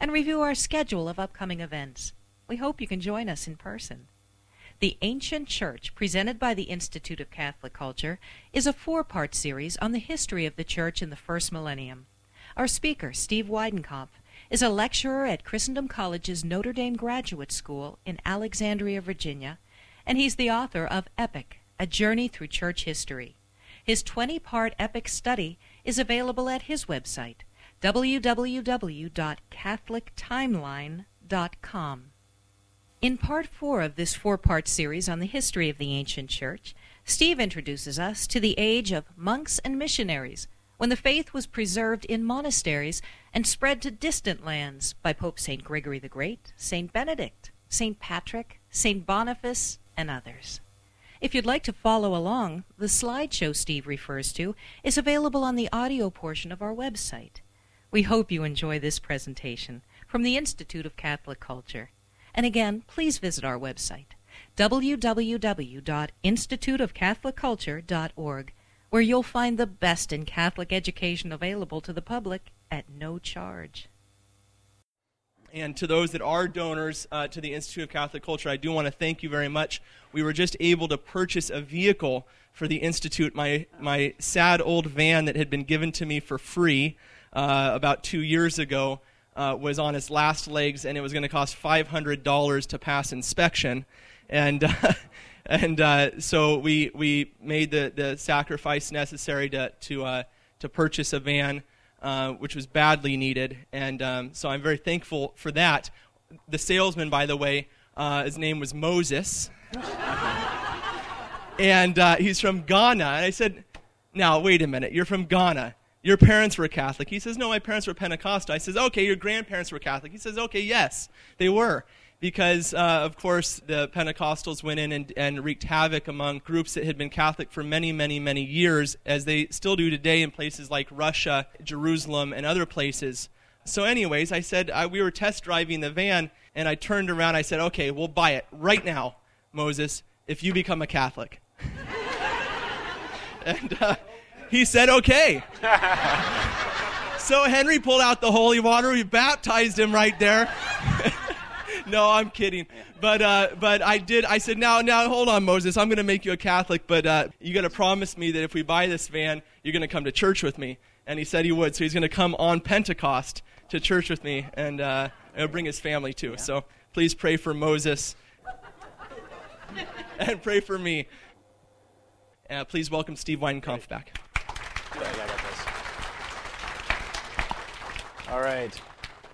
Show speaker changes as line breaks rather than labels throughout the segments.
and review our schedule of upcoming events. We hope you can join us in person. The Ancient Church, presented by the Institute of Catholic Culture, is a four part series on the history of the Church in the first millennium. Our speaker, Steve Weidenkopf, is a lecturer at Christendom College's Notre Dame Graduate School in Alexandria, Virginia, and he's the author of Epic, A Journey Through Church History. His 20 part epic study is available at his website, www.catholictimeline.com. In part four of this four part series on the history of the ancient church, Steve introduces us to the age of monks and missionaries, when the faith was preserved in monasteries and spread to distant lands by Pope St. Gregory the Great, St. Benedict, St. Patrick, St. Boniface, and others. If you'd like to follow along, the slideshow Steve refers to is available on the audio portion of our website. We hope you enjoy this presentation from the Institute of Catholic Culture. And again, please visit our website, www.instituteofcatholicculture.org, where you'll find the best in Catholic education available to the public at no charge.
And to those that are donors uh, to the Institute of Catholic Culture, I do want to thank you very much. We were just able to purchase a vehicle for the Institute. My, my sad old van that had been given to me for free uh, about two years ago uh, was on its last legs, and it was going to cost $500 to pass inspection. And, uh, and uh, so we, we made the, the sacrifice necessary to, to, uh, to purchase a van. Uh, which was badly needed. And um, so I'm very thankful for that. The salesman, by the way, uh, his name was Moses. and uh, he's from Ghana. And I said, Now, wait a minute, you're from Ghana. Your parents were Catholic. He says, No, my parents were Pentecostal. I says, Okay, your grandparents were Catholic. He says, Okay, yes, they were because, uh, of course, the Pentecostals went in and, and, wreaked havoc among groups that had been Catholic for many, many, many years, as they still do today in places like Russia, Jerusalem, and other places. So, anyways, I said I, we were test driving the van, and I turned around. I said, "Okay, we'll buy it right now, Moses, if you become a Catholic." and uh, he said, "Okay." so Henry pulled out the holy water. We baptized him right there. no, I'm kidding. But uh, but I did. I said, now now hold on, Moses. I'm going to make you a Catholic, but uh, you got to promise me that if we buy this van, you're going to come to church with me. And he said he would. So he's going to come on Pentecost to church with me, and uh, bring his family too. Yeah. So please pray for Moses, and pray for me. Uh, please welcome Steve Weidenkopf back.
All right.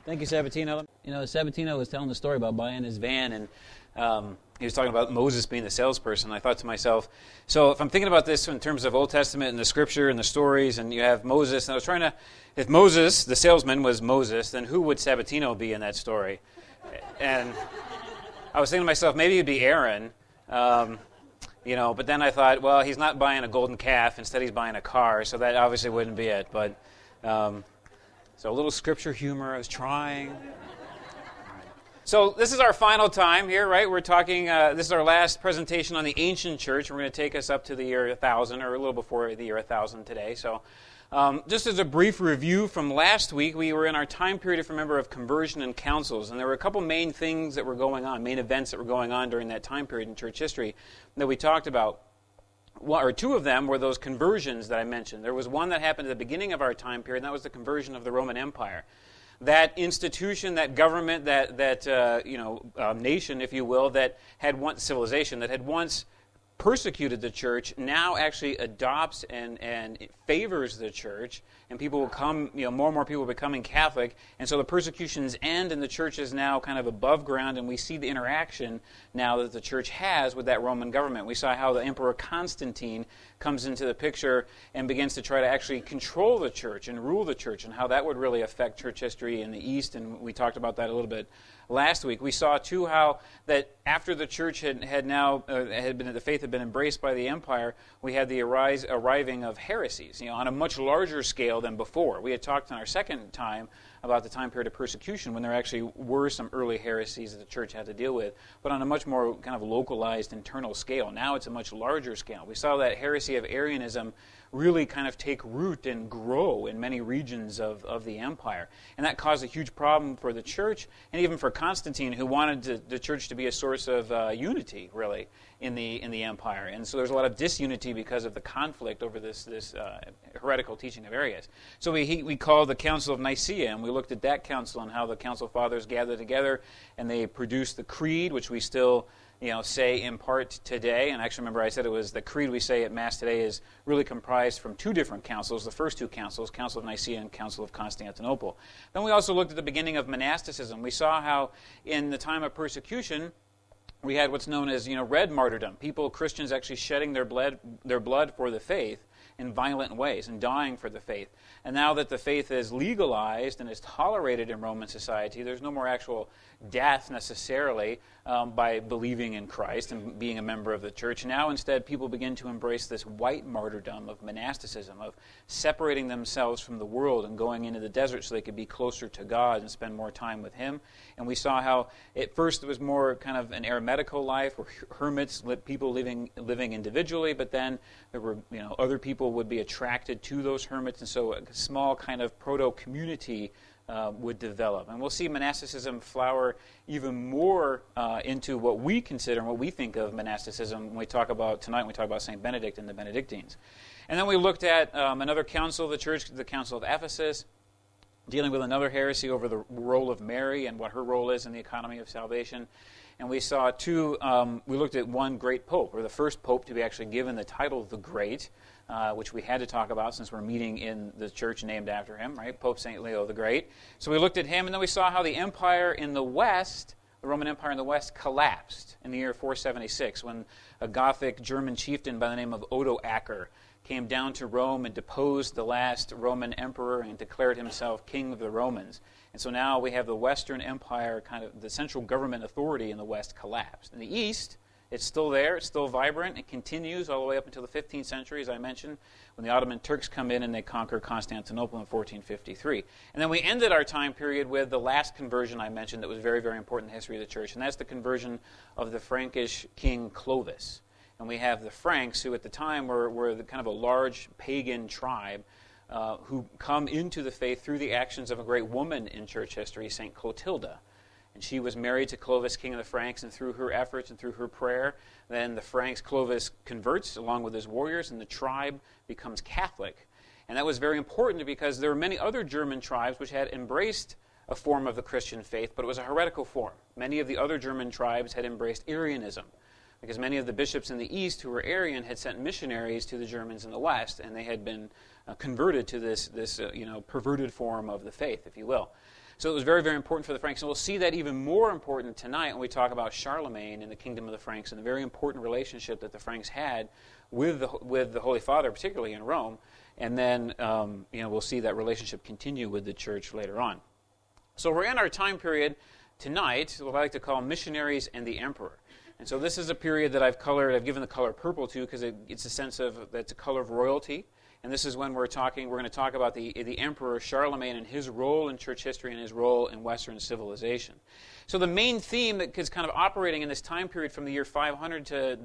Thank you, Sabatino. You know, Sabatino was telling the story about buying his van, and um, he was talking about Moses being the salesperson. I thought to myself, so if I'm thinking about this in terms of Old Testament and the Scripture and the stories, and you have Moses, and I was trying to, if Moses, the salesman, was Moses, then who would Sabatino be in that story? And I was thinking to myself, maybe it'd be Aaron. Um, you know, but then I thought, well, he's not buying a golden calf. Instead, he's buying a car, so that obviously wouldn't be it. But um, so a little scripture humor. I was trying. So this is our final time here, right? We're talking. Uh, this is our last presentation on the ancient church. We're going to take us up to the year 1000, or a little before the year 1000 today. So, um, just as a brief review from last week, we were in our time period, if you remember, of conversion and councils, and there were a couple main things that were going on, main events that were going on during that time period in church history that we talked about one, or two of them were those conversions that I mentioned. There was one that happened at the beginning of our time period, and that was the conversion of the Roman Empire. That institution, that government, that that uh, you know um, nation, if you will, that had once civilization that had once persecuted the church now actually adopts and, and favors the church, and people will come, you know, more and more people becoming Catholic, and so the persecutions end, and the church is now kind of above ground, and we see the interaction now that the church has with that Roman government. We saw how the Emperor Constantine comes into the picture and begins to try to actually control the church and rule the church, and how that would really affect church history in the East. And we talked about that a little bit last week. We saw too how that after the church had, had now uh, had been the faith had been embraced by the empire, we had the arise, arriving of heresies, you know, on a much larger scale than before. We had talked in our second time about the time period of persecution when there actually were some early heresies that the church had to deal with, but on a much more kind of localized internal scale. Now it's a much larger scale. We saw that heresy of Arianism really kind of take root and grow in many regions of, of the empire. And that caused a huge problem for the church and even for Constantine, who wanted to, the church to be a source of uh, unity, really, in the, in the empire. And so there's a lot of disunity because of the conflict over this, this uh, heretical teaching of Arius. So we, we called the Council of Nicaea, and we looked at that council and how the Council Fathers gathered together and they produced the Creed, which we still you know, say in part today. And I actually, remember I said it was the creed we say at Mass today is really comprised from two different councils, the first two councils, Council of Nicaea and Council of Constantinople. Then we also looked at the beginning of monasticism. We saw how in the time of persecution, we had what's known as, you know, red martyrdom. People, Christians actually shedding their blood, their blood for the faith in violent ways and dying for the faith. And now that the faith is legalized and is tolerated in Roman society, there's no more actual death necessarily um, by believing in Christ and being a member of the church. Now, instead, people begin to embrace this white martyrdom of monasticism, of separating themselves from the world and going into the desert so they could be closer to God and spend more time with Him. And we saw how at first it was more kind of an eremitical life, where hermits, people living living individually, but then there were you know other people would be attracted to those hermits, and so a small kind of proto community uh, would develop. And we'll see monasticism flower even more uh, into what we consider and what we think of monasticism when we talk about tonight, when we talk about St. Benedict and the Benedictines. And then we looked at um, another council of the church, the Council of Ephesus, dealing with another heresy over the role of Mary and what her role is in the economy of salvation. And we saw two, um, we looked at one great pope, or the first pope to be actually given the title the Great, uh, which we had to talk about since we're meeting in the church named after him, right? Pope St. Leo the Great. So we looked at him, and then we saw how the empire in the West, the Roman Empire in the West, collapsed in the year 476 when a Gothic German chieftain by the name of Odoacer came down to Rome and deposed the last Roman emperor and declared himself king of the Romans. And so now we have the Western Empire, kind of the central government authority in the West collapsed. In the East, it's still there, it's still vibrant. It continues all the way up until the 15th century, as I mentioned, when the Ottoman Turks come in and they conquer Constantinople in 1453. And then we ended our time period with the last conversion I mentioned that was very, very important in the history of the church, and that's the conversion of the Frankish king Clovis. And we have the Franks, who at the time were, were the, kind of a large pagan tribe uh, who come into the faith through the actions of a great woman in church history, St. Clotilda. And she was married to Clovis, king of the Franks, and through her efforts and through her prayer, then the Franks, Clovis converts along with his warriors, and the tribe becomes Catholic. And that was very important because there were many other German tribes which had embraced a form of the Christian faith, but it was a heretical form. Many of the other German tribes had embraced Arianism because many of the bishops in the East who were Arian had sent missionaries to the Germans in the West, and they had been uh, converted to this, this uh, you know, perverted form of the faith, if you will. So it was very, very important for the Franks. And we'll see that even more important tonight when we talk about Charlemagne and the kingdom of the Franks and the very important relationship that the Franks had with the, with the Holy Father, particularly in Rome. And then um, you know, we'll see that relationship continue with the church later on. So we're in our time period tonight, what I like to call missionaries and the emperor. And so this is a period that I've colored, I've given the color purple to because it, it's a sense of, that's a color of royalty. And this is when we're talking, we're going to talk about the, the Emperor Charlemagne and his role in church history and his role in Western civilization. So the main theme that is kind of operating in this time period from the year 500 to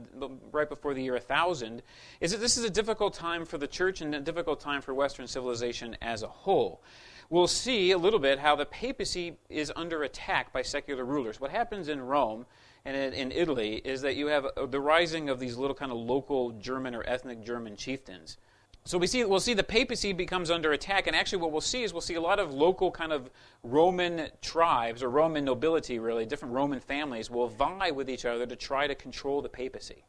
right before the year 1000 is that this is a difficult time for the church and a difficult time for Western civilization as a whole. We'll see a little bit how the papacy is under attack by secular rulers. What happens in Rome and in, in Italy is that you have the rising of these little kind of local German or ethnic German chieftains so we see, we'll see the papacy becomes under attack, and actually, what we'll see is we'll see a lot of local kind of Roman tribes or Roman nobility, really different Roman families, will vie with each other to try to control the papacy.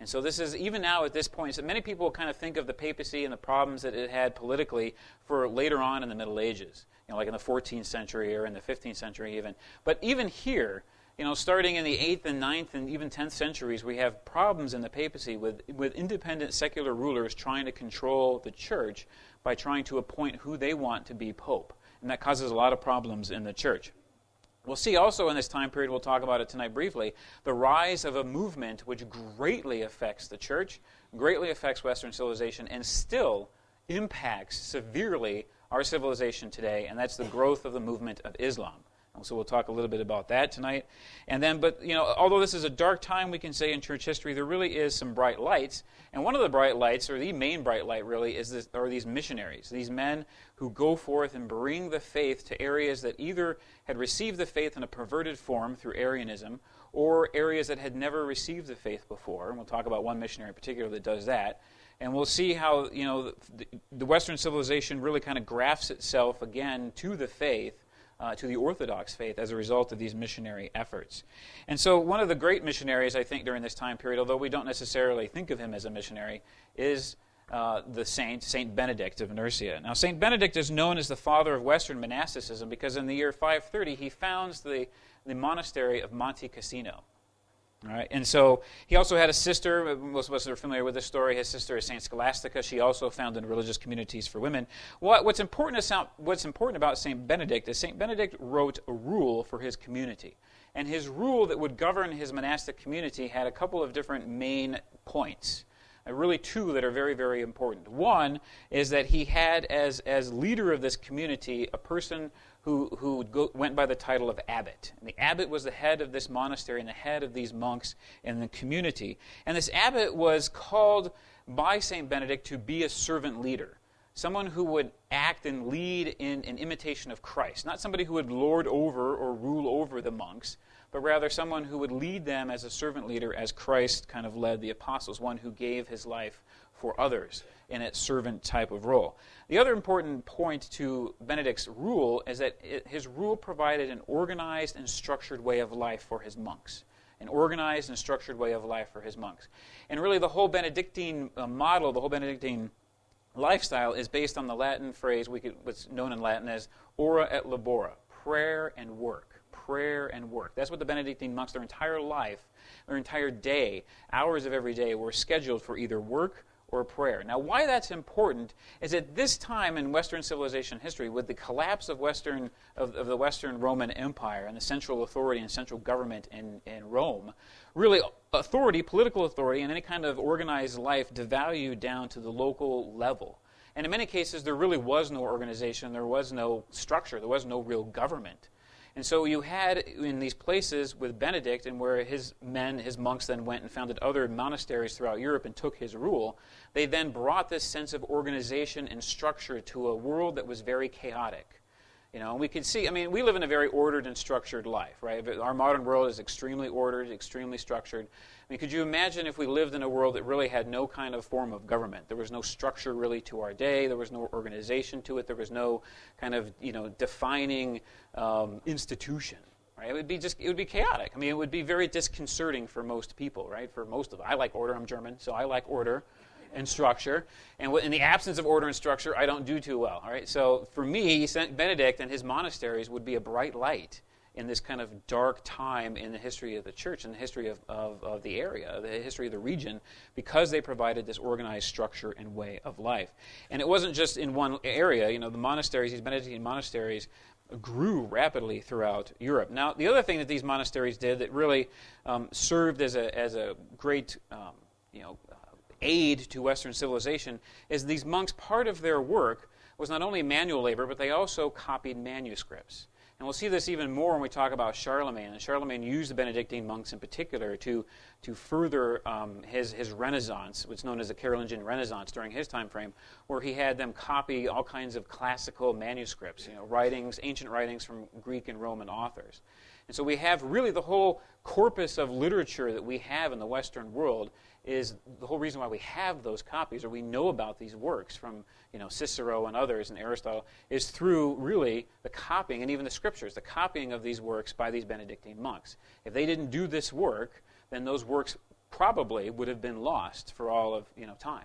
And so this is even now at this point. So many people kind of think of the papacy and the problems that it had politically for later on in the Middle Ages, you know, like in the 14th century or in the 15th century even. But even here, you know, starting in the 8th and 9th and even 10th centuries, we have problems in the papacy with, with independent secular rulers trying to control the church by trying to appoint who they want to be pope. And that causes a lot of problems in the church. We'll see also in this time period, we'll talk about it tonight briefly, the rise of a movement which greatly affects the church, greatly affects Western civilization, and still impacts severely our civilization today, and that's the growth of the movement of Islam. So we'll talk a little bit about that tonight. And then, but, you know, although this is a dark time, we can say in church history, there really is some bright lights. And one of the bright lights, or the main bright light really, is this, are these missionaries, these men who go forth and bring the faith to areas that either had received the faith in a perverted form through Arianism, or areas that had never received the faith before. And we'll talk about one missionary in particular that does that. And we'll see how, you know, the, the Western civilization really kind of grafts itself again to the faith uh, to the Orthodox faith as a result of these missionary efforts. And so, one of the great missionaries, I think, during this time period, although we don't necessarily think of him as a missionary, is uh, the saint, Saint Benedict of Nursia. Now, Saint Benedict is known as the father of Western monasticism because in the year 530 he founds the, the monastery of Monte Cassino. And so he also had a sister. Most of us are familiar with this story. His sister is Saint Scholastica. She also founded religious communities for women. What, what's, important what's important about Saint Benedict is Saint Benedict wrote a rule for his community, and his rule that would govern his monastic community had a couple of different main points. Uh, really, two that are very, very important. One is that he had, as as leader of this community, a person who, who go, went by the title of abbot. And the abbot was the head of this monastery and the head of these monks in the community. And this abbot was called by St. Benedict to be a servant leader. Someone who would act and lead in an imitation of Christ. Not somebody who would lord over or rule over the monks, but rather someone who would lead them as a servant leader as Christ kind of led the apostles, one who gave his life for others in a servant type of role. The other important point to Benedict's rule is that his rule provided an organized and structured way of life for his monks. An organized and structured way of life for his monks. And really, the whole Benedictine uh, model, the whole Benedictine lifestyle, is based on the Latin phrase, we could, what's known in Latin as ora et labora prayer and work. Prayer and work. That's what the Benedictine monks, their entire life, their entire day, hours of every day, were scheduled for either work or prayer. Now, why that's important is at this time in Western civilization history, with the collapse of Western of, of the Western Roman Empire and the central authority and central government in, in Rome, really authority, political authority, and any kind of organized life devalued down to the local level. And in many cases, there really was no organization, there was no structure, there was no real government. And so you had in these places with Benedict, and where his men, his monks, then went and founded other monasteries throughout Europe and took his rule, they then brought this sense of organization and structure to a world that was very chaotic. You know, and we can see, I mean, we live in a very ordered and structured life, right? Our modern world is extremely ordered, extremely structured. I mean, could you imagine if we lived in a world that really had no kind of form of government? There was no structure really to our day, there was no organization to it, there was no kind of, you know, defining um, institution. Right? It would be just it would be chaotic. I mean, it would be very disconcerting for most people, right? For most of them, I like order. I'm German, so I like order and structure. And in the absence of order and structure, I don't do too well. All right. So for me, Saint Benedict and his monasteries would be a bright light in this kind of dark time in the history of the church and the history of, of, of, the area, the history of the region, because they provided this organized structure and way of life. And it wasn't just in one area. You know, the monasteries, these Benedictine monasteries, grew rapidly throughout Europe. Now, the other thing that these monasteries did that really um, served as a, as a great, um, you know, aid to Western civilization is these monks, part of their work was not only manual labor, but they also copied manuscripts. And we'll see this even more when we talk about Charlemagne. And Charlemagne used the Benedictine monks in particular to, to further um, his, his Renaissance, what's known as the Carolingian Renaissance during his time frame, where he had them copy all kinds of classical manuscripts, you know, writings, ancient writings from Greek and Roman authors. And so we have really the whole corpus of literature that we have in the Western world is the whole reason why we have those copies or we know about these works from you know Cicero and others and Aristotle is through really the copying and even the scriptures, the copying of these works by these Benedictine monks. If they didn't do this work, then those works probably would have been lost for all of you know time.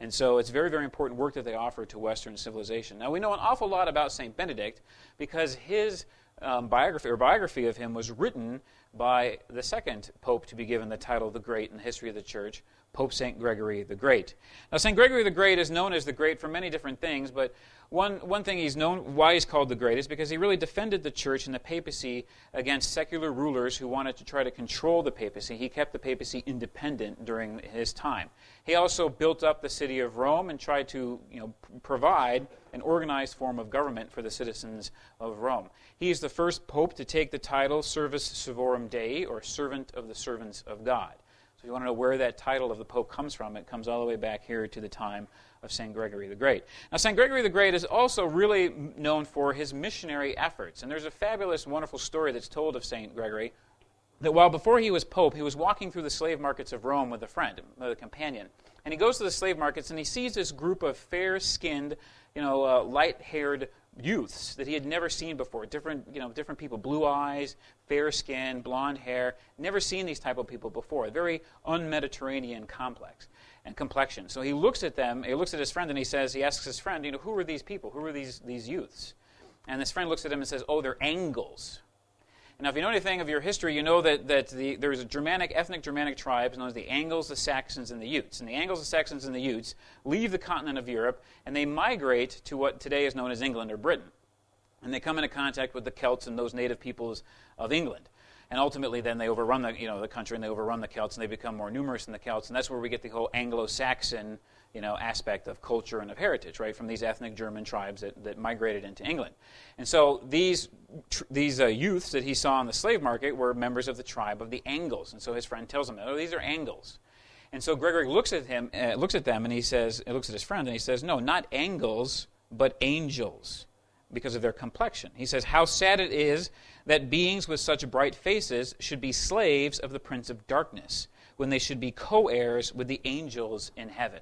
And so it's very, very important work that they offer to Western civilization. Now we know an awful lot about Saint Benedict because his um, biography or biography of him was written by the second pope to be given the title of the Great in the history of the church, Pope St. Gregory the Great. Now, St. Gregory the Great is known as the Great for many different things, but one, one thing he's known why he's called the Great is because he really defended the church and the papacy against secular rulers who wanted to try to control the papacy. He kept the papacy independent during his time. He also built up the city of Rome and tried to you know, provide an organized form of government for the citizens of Rome. He is the first pope to take the title Servus Servorum Dei, or Servant of the Servants of God. So if you want to know where that title of the pope comes from, it comes all the way back here to the time of St. Gregory the Great. Now, St. Gregory the Great is also really known for his missionary efforts. And there's a fabulous, wonderful story that's told of St. Gregory that while before he was pope, he was walking through the slave markets of Rome with a friend, with a companion. And he goes to the slave markets and he sees this group of fair skinned, you know, uh, light haired youths that he had never seen before. Different, you know, different people, blue eyes, fair skin, blonde hair. Never seen these type of people before. Very un-Mediterranean complex and complexion. So he looks at them, he looks at his friend, and he says, he asks his friend, you know, who are these people? Who are these, these youths? And this friend looks at him and says, oh, they're Angles. Now, if you know anything of your history, you know that, that the, there's a Germanic, ethnic Germanic tribes known as the Angles, the Saxons, and the Jutes. And the Angles, the Saxons, and the Jutes leave the continent of Europe and they migrate to what today is known as England or Britain. And they come into contact with the Celts and those native peoples of England and ultimately then they overrun the, you know, the country and they overrun the Celts and they become more numerous than the Celts, and that's where we get the whole Anglo-Saxon you know, aspect of culture and of heritage, right, from these ethnic German tribes that, that migrated into England. And so these, tr- these uh, youths that he saw in the slave market were members of the tribe of the Angles. And so his friend tells him, oh, these are Angles. And so Gregory looks at him, uh, looks at them, and he says, he looks at his friend, and he says, no, not Angles, but angels, because of their complexion. He says, how sad it is that beings with such bright faces should be slaves of the prince of darkness, when they should be co heirs with the angels in heaven.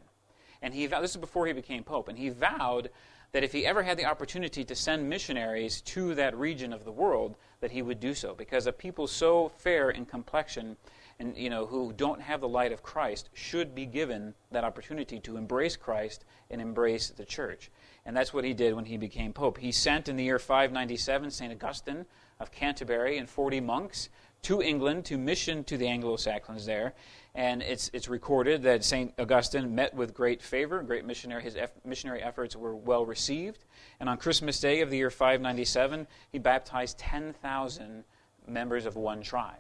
And he vowed, this is before he became pope, and he vowed that if he ever had the opportunity to send missionaries to that region of the world, that he would do so, because a people so fair in complexion and you know who don't have the light of Christ should be given that opportunity to embrace Christ and embrace the church. And that's what he did when he became pope. He sent in the year 597 St. Augustine of Canterbury and 40 monks to England to mission to the Anglo Saxons there. And it's, it's recorded that St. Augustine met with great favor, great missionary. His eff- missionary efforts were well received. And on Christmas Day of the year 597, he baptized 10,000 members of one tribe.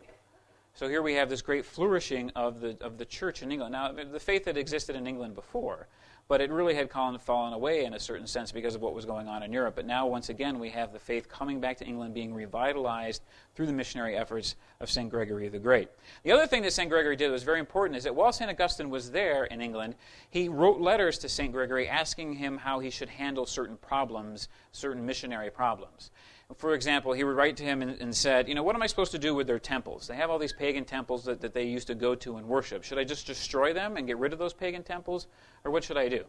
So here we have this great flourishing of the, of the church in England. Now, the faith had existed in England before, but it really had fallen away in a certain sense because of what was going on in Europe. But now, once again, we have the faith coming back to England, being revitalized through the missionary efforts of St. Gregory the Great. The other thing that St. Gregory did that was very important is that while St. Augustine was there in England, he wrote letters to St. Gregory asking him how he should handle certain problems, certain missionary problems. For example, he would write to him and, and, said, You know, what am I supposed to do with their temples? They have all these pagan temples that, that they used to go to and worship. Should I just destroy them and get rid of those pagan temples? Or what should I do?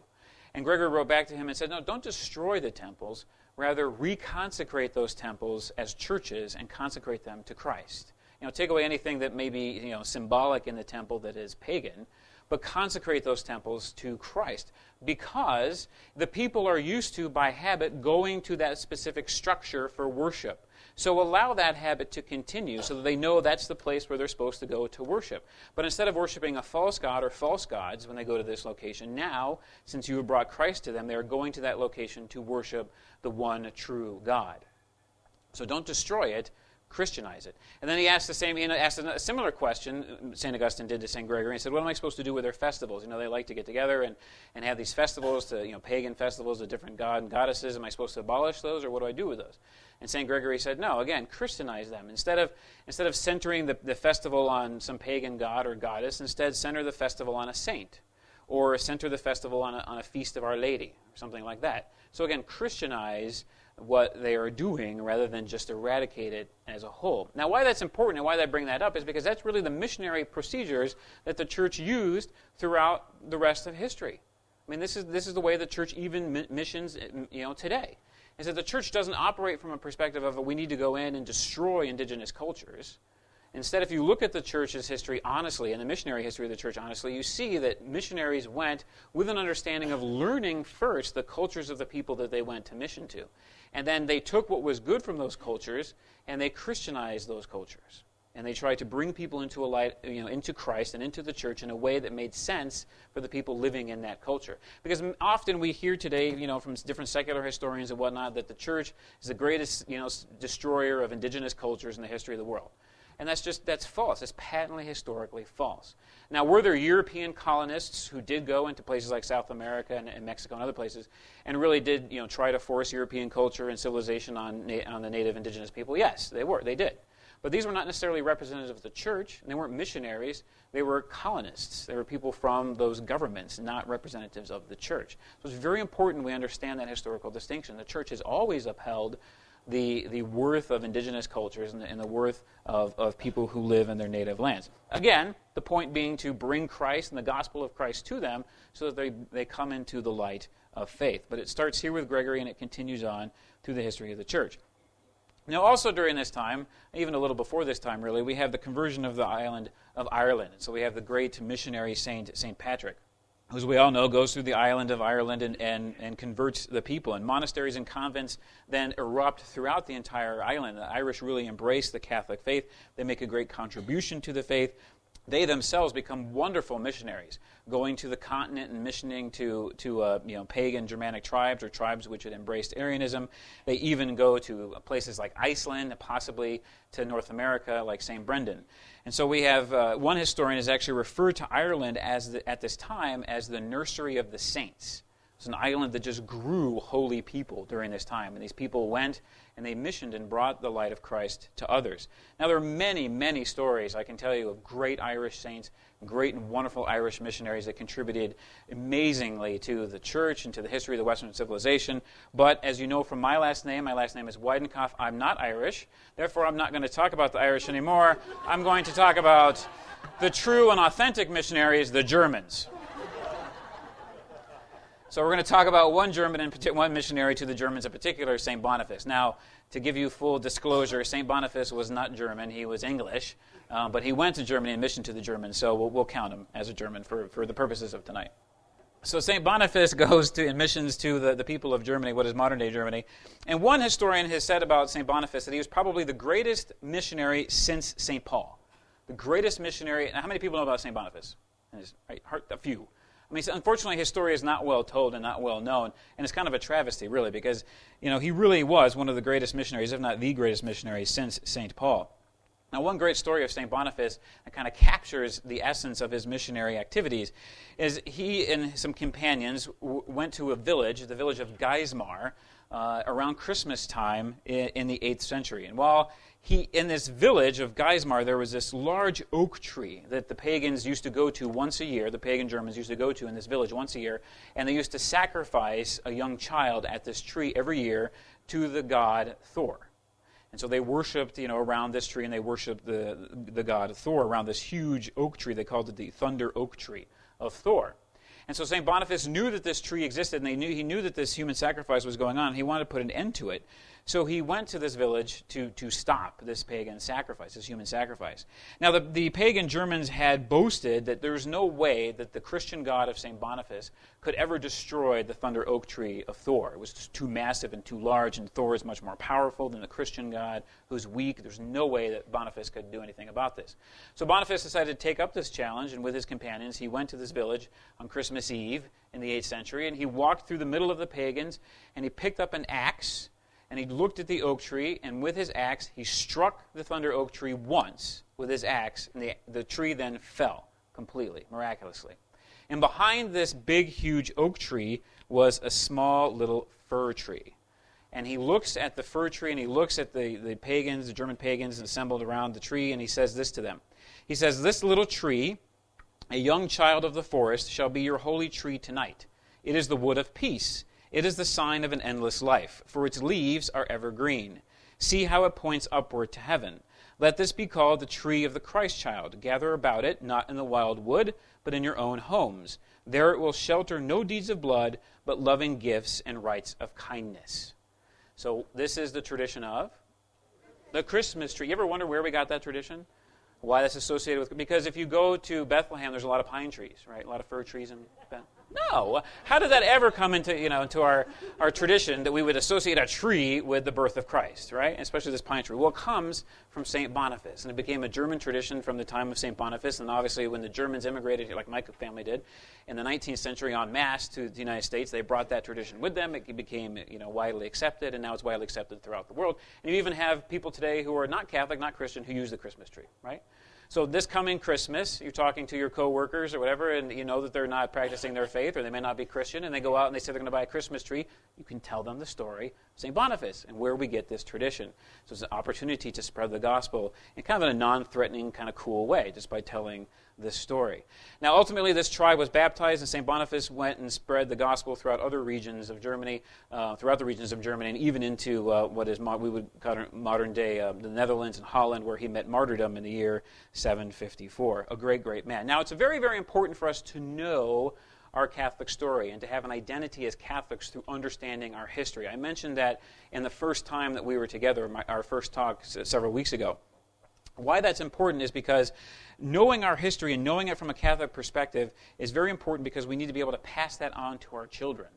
And Gregory wrote back to him and said, No, don't destroy the temples. Rather, reconsecrate those temples as churches and consecrate them to Christ. You know, take away anything that may be you know, symbolic in the temple that is pagan, but consecrate those temples to Christ because the people are used to, by habit, going to that specific structure for worship. So allow that habit to continue so that they know that's the place where they're supposed to go to worship. But instead of worshiping a false god or false gods when they go to this location, now, since you have brought Christ to them, they are going to that location to worship the one true God. So don't destroy it, Christianize it. And then he asked the same, he asked a similar question, St. Augustine did to St. Gregory. He said, What am I supposed to do with their festivals? You know, they like to get together and, and have these festivals, to, you know, pagan festivals of different god and goddesses. Am I supposed to abolish those, or what do I do with those? And St. Gregory said, No, again, Christianize them. Instead of, instead of centering the, the festival on some pagan god or goddess, instead center the festival on a saint, or center the festival on a, on a feast of Our Lady, or something like that. So again, Christianize what they are doing rather than just eradicate it as a whole. Now, why that's important and why I bring that up is because that's really the missionary procedures that the church used throughout the rest of history. I mean, this is, this is the way the church even missions mm, you know, today. Is that the church doesn't operate from a perspective of we need to go in and destroy indigenous cultures. Instead, if you look at the church's history honestly, and the missionary history of the church honestly, you see that missionaries went with an understanding of learning first the cultures of the people that they went to mission to. And then they took what was good from those cultures and they Christianized those cultures. And they tried to bring people into a light, you know, into Christ and into the church in a way that made sense for the people living in that culture. Because often we hear today, you know, from different secular historians and whatnot, that the church is the greatest, you know, destroyer of indigenous cultures in the history of the world. And that's just, that's false. It's patently historically false. Now, were there European colonists who did go into places like South America and, and Mexico and other places and really did, you know, try to force European culture and civilization on, on the native indigenous people? Yes, they were. They did. But these were not necessarily representatives of the church, and they weren't missionaries. They were colonists. They were people from those governments, not representatives of the church. So it's very important we understand that historical distinction. The church has always upheld the, the worth of indigenous cultures and the, and the worth of, of people who live in their native lands. Again, the point being to bring Christ and the gospel of Christ to them so that they, they come into the light of faith. But it starts here with Gregory and it continues on through the history of the church. Now, also during this time, even a little before this time, really, we have the conversion of the island of Ireland. So we have the great missionary saint, St. Patrick as we all know, goes through the island of Ireland and, and, and converts the people. And monasteries and convents then erupt throughout the entire island. The Irish really embrace the Catholic faith. They make a great contribution to the faith. They themselves become wonderful missionaries, going to the continent and missioning to, to uh, you know, pagan Germanic tribes or tribes which had embraced Arianism. They even go to places like Iceland, possibly to North America, like St. Brendan. And so we have uh, one historian has actually referred to Ireland as the, at this time as the nursery of the saints. It's an island that just grew holy people during this time. And these people went and they missioned and brought the light of Christ to others. Now, there are many, many stories I can tell you of great Irish saints, great and wonderful Irish missionaries that contributed amazingly to the church and to the history of the Western civilization. But as you know from my last name, my last name is Weidenkopf. I'm not Irish. Therefore, I'm not going to talk about the Irish anymore. I'm going to talk about the true and authentic missionaries, the Germans. So we're going to talk about one German and one missionary to the Germans in particular, St. Boniface. Now, to give you full disclosure, St. Boniface was not German, he was English, um, but he went to Germany and missioned to the Germans, so we'll, we'll count him as a German for, for the purposes of tonight. So St. Boniface goes to, missions to the, the people of Germany, what is modern day Germany. And one historian has said about St. Boniface that he was probably the greatest missionary since St. Paul. The greatest missionary. Now, how many people know about St. Boniface? Right, a few. I mean, unfortunately, his story is not well told and not well known, and it's kind of a travesty, really, because you know he really was one of the greatest missionaries, if not the greatest missionary, since Saint Paul. Now, one great story of St. Boniface that kind of captures the essence of his missionary activities is he and some companions w- went to a village, the village of Geismar, uh, around Christmas time in, in, the 8th century. And while he, in this village of Geismar, there was this large oak tree that the pagans used to go to once a year, the pagan Germans used to go to in this village once a year, and they used to sacrifice a young child at this tree every year to the god Thor. And so they worshipped, you know, around this tree, and they worshipped the, the god Thor around this huge oak tree. They called it the thunder oak tree of Thor. And so St. Boniface knew that this tree existed, and they knew, he knew that this human sacrifice was going on. He wanted to put an end to it. So he went to this village to, to stop this pagan sacrifice, this human sacrifice. Now, the, the pagan Germans had boasted that there was no way that the Christian god of St. Boniface could ever destroy the thunder oak tree of Thor. It was too massive and too large, and Thor is much more powerful than the Christian god, who's weak. There's no way that Boniface could do anything about this. So Boniface decided to take up this challenge, and with his companions, he went to this village on Christmas Eve in the 8th century, and he walked through the middle of the pagans, and he picked up an axe and he looked at the oak tree, and with his axe, he struck the thunder oak tree once with his axe, and the, the tree then fell completely, miraculously. And behind this big, huge oak tree was a small little fir tree. And he looks at the fir tree and he looks at the, the pagans, the German pagans assembled around the tree, and he says this to them. He says, This little tree, a young child of the forest, shall be your holy tree tonight. It is the wood of peace. It is the sign of an endless life, for its leaves are evergreen. See how it points upward to heaven. Let this be called the tree of the Christ child. Gather about it, not in the wild wood, but in your own homes. There it will shelter no deeds of blood, but loving gifts and rites of kindness. So, this is the tradition of the Christmas tree. You ever wonder where we got that tradition? Why that's associated with because if you go to Bethlehem, there's a lot of pine trees, right? A lot of fir trees in Bethlehem. No. How did that ever come into, you know, into our, our tradition that we would associate a tree with the birth of Christ, right? Especially this pine tree. Well, it comes from St. Boniface, and it became a German tradition from the time of St. Boniface, and obviously when the Germans immigrated, like my family did, in the 19th century en masse to the United States, they brought that tradition with them. It became, you know, widely accepted, and now it's widely accepted throughout the world. And you even have people today who are not Catholic, not Christian, who use the Christmas tree, right? So this coming Christmas, you're talking to your coworkers or whatever, and you know that they're not practicing their faith or they may not be Christian, and they go out and they say they're going to buy a Christmas tree. You can tell them the story of St. Boniface and where we get this tradition. So it's an opportunity to spread the gospel in kind of a non-threatening, kind of cool way, just by telling this story. Now, ultimately, this tribe was baptized, and St. Boniface went and spread the gospel throughout other regions of Germany, uh, throughout the regions of Germany, and even into uh, what is mo- we would call modern day uh, the Netherlands and Holland, where he met martyrdom in the year 754. A great, great man. Now, it's very, very important for us to know our Catholic story and to have an identity as Catholics through understanding our history. I mentioned that in the first time that we were together, my, our first talk several weeks ago. Why that's important is because knowing our history and knowing it from a Catholic perspective is very important because we need to be able to pass that on to our children.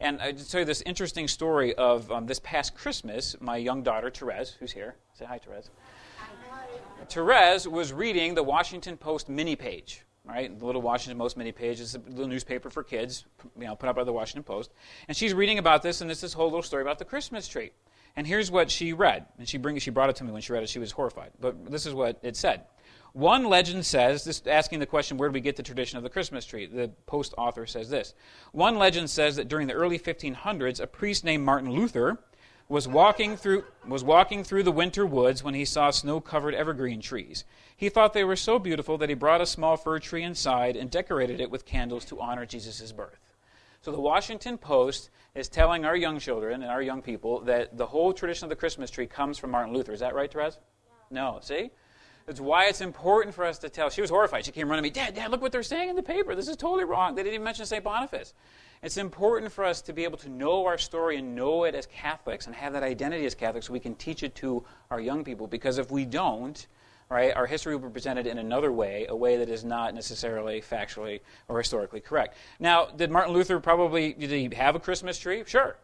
And I just tell you this interesting story of um, this past Christmas. My young daughter, Therese, who's here, say hi, Therese. Therese was reading the Washington Post mini page, right? The little Washington Post mini page is a little newspaper for kids, you know, put up by the Washington Post. And she's reading about this, and it's this whole little story about the Christmas tree. And here's what she read. And she, bring, she brought it to me when she read it. She was horrified. But this is what it said. One legend says, this asking the question, where do we get the tradition of the Christmas tree? The post author says this. One legend says that during the early 1500s, a priest named Martin Luther was walking through was walking through the winter woods when he saw snow-covered evergreen trees. He thought they were so beautiful that he brought a small fir tree inside and decorated it with candles to honor Jesus' birth. So the Washington Post is telling our young children and our young people that the whole tradition of the Christmas tree comes from Martin Luther. Is that right, Therese? No. no. See? It's why it's important for us to tell. She was horrified. She came running to me, Dad, Dad, look what they're saying in the paper. This is totally wrong. They didn't even mention St. Boniface. It's important for us to be able to know our story and know it as Catholics and have that identity as Catholics so we can teach it to our young people. Because if we don't, right, our history will be presented in another way, a way that is not necessarily factually or historically correct. Now, did Martin Luther probably did he have a Christmas tree? Sure.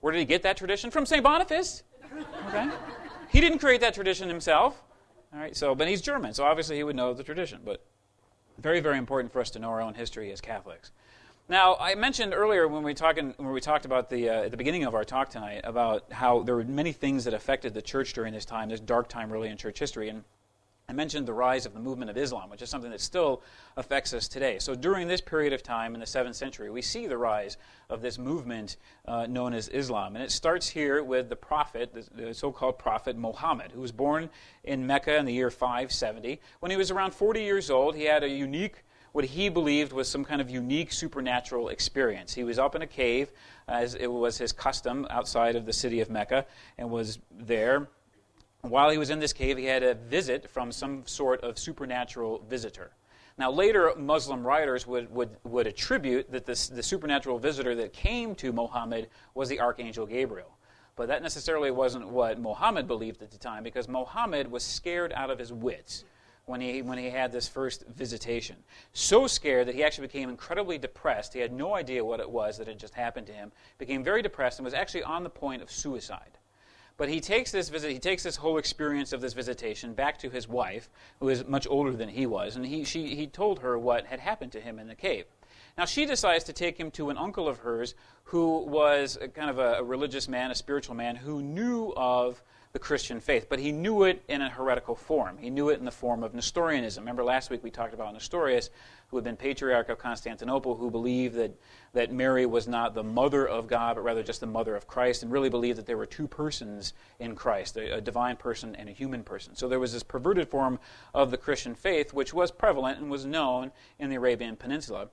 Where did he get that tradition? From St. Boniface. Okay. He didn't create that tradition himself. All right. So, but he's German, so obviously he would know the tradition. But very, very important for us to know our own history as Catholics. Now, I mentioned earlier when we, talking, when we talked about the, uh, at the beginning of our talk tonight about how there were many things that affected the church during this time, this dark time really in church history. And I mentioned the rise of the movement of Islam, which is something that still affects us today. So during this period of time in the 7th century, we see the rise of this movement uh, known as Islam. And it starts here with the prophet, the, the so called prophet Muhammad, who was born in Mecca in the year 570. When he was around 40 years old, he had a unique what he believed was some kind of unique supernatural experience. He was up in a cave, as it was his custom outside of the city of Mecca, and was there while he was in this cave, he had a visit from some sort of supernatural visitor. Now, later Muslim writers would, would, would attribute that this, the supernatural visitor that came to Muhammad was the archangel Gabriel. But that necessarily wasn't what Muhammad believed at the time because Muhammad was scared out of his wits when he, when he had this first visitation. So scared that he actually became incredibly depressed. He had no idea what it was that had just happened to him, became very depressed, and was actually on the point of suicide. But he takes this visit, he takes this whole experience of this visitation back to his wife, who is much older than he was, and he, she, he told her what had happened to him in the cave. Now she decides to take him to an uncle of hers who was kind of a, a religious man, a spiritual man, who knew of the Christian faith, but he knew it in a heretical form. He knew it in the form of Nestorianism. Remember last week we talked about Nestorius, who had been patriarch of Constantinople, who believed that, that Mary was not the mother of God, but rather just the mother of Christ, and really believed that there were two persons in Christ, a, a divine person and a human person. So there was this perverted form of the Christian faith, which was prevalent and was known in the Arabian Peninsula.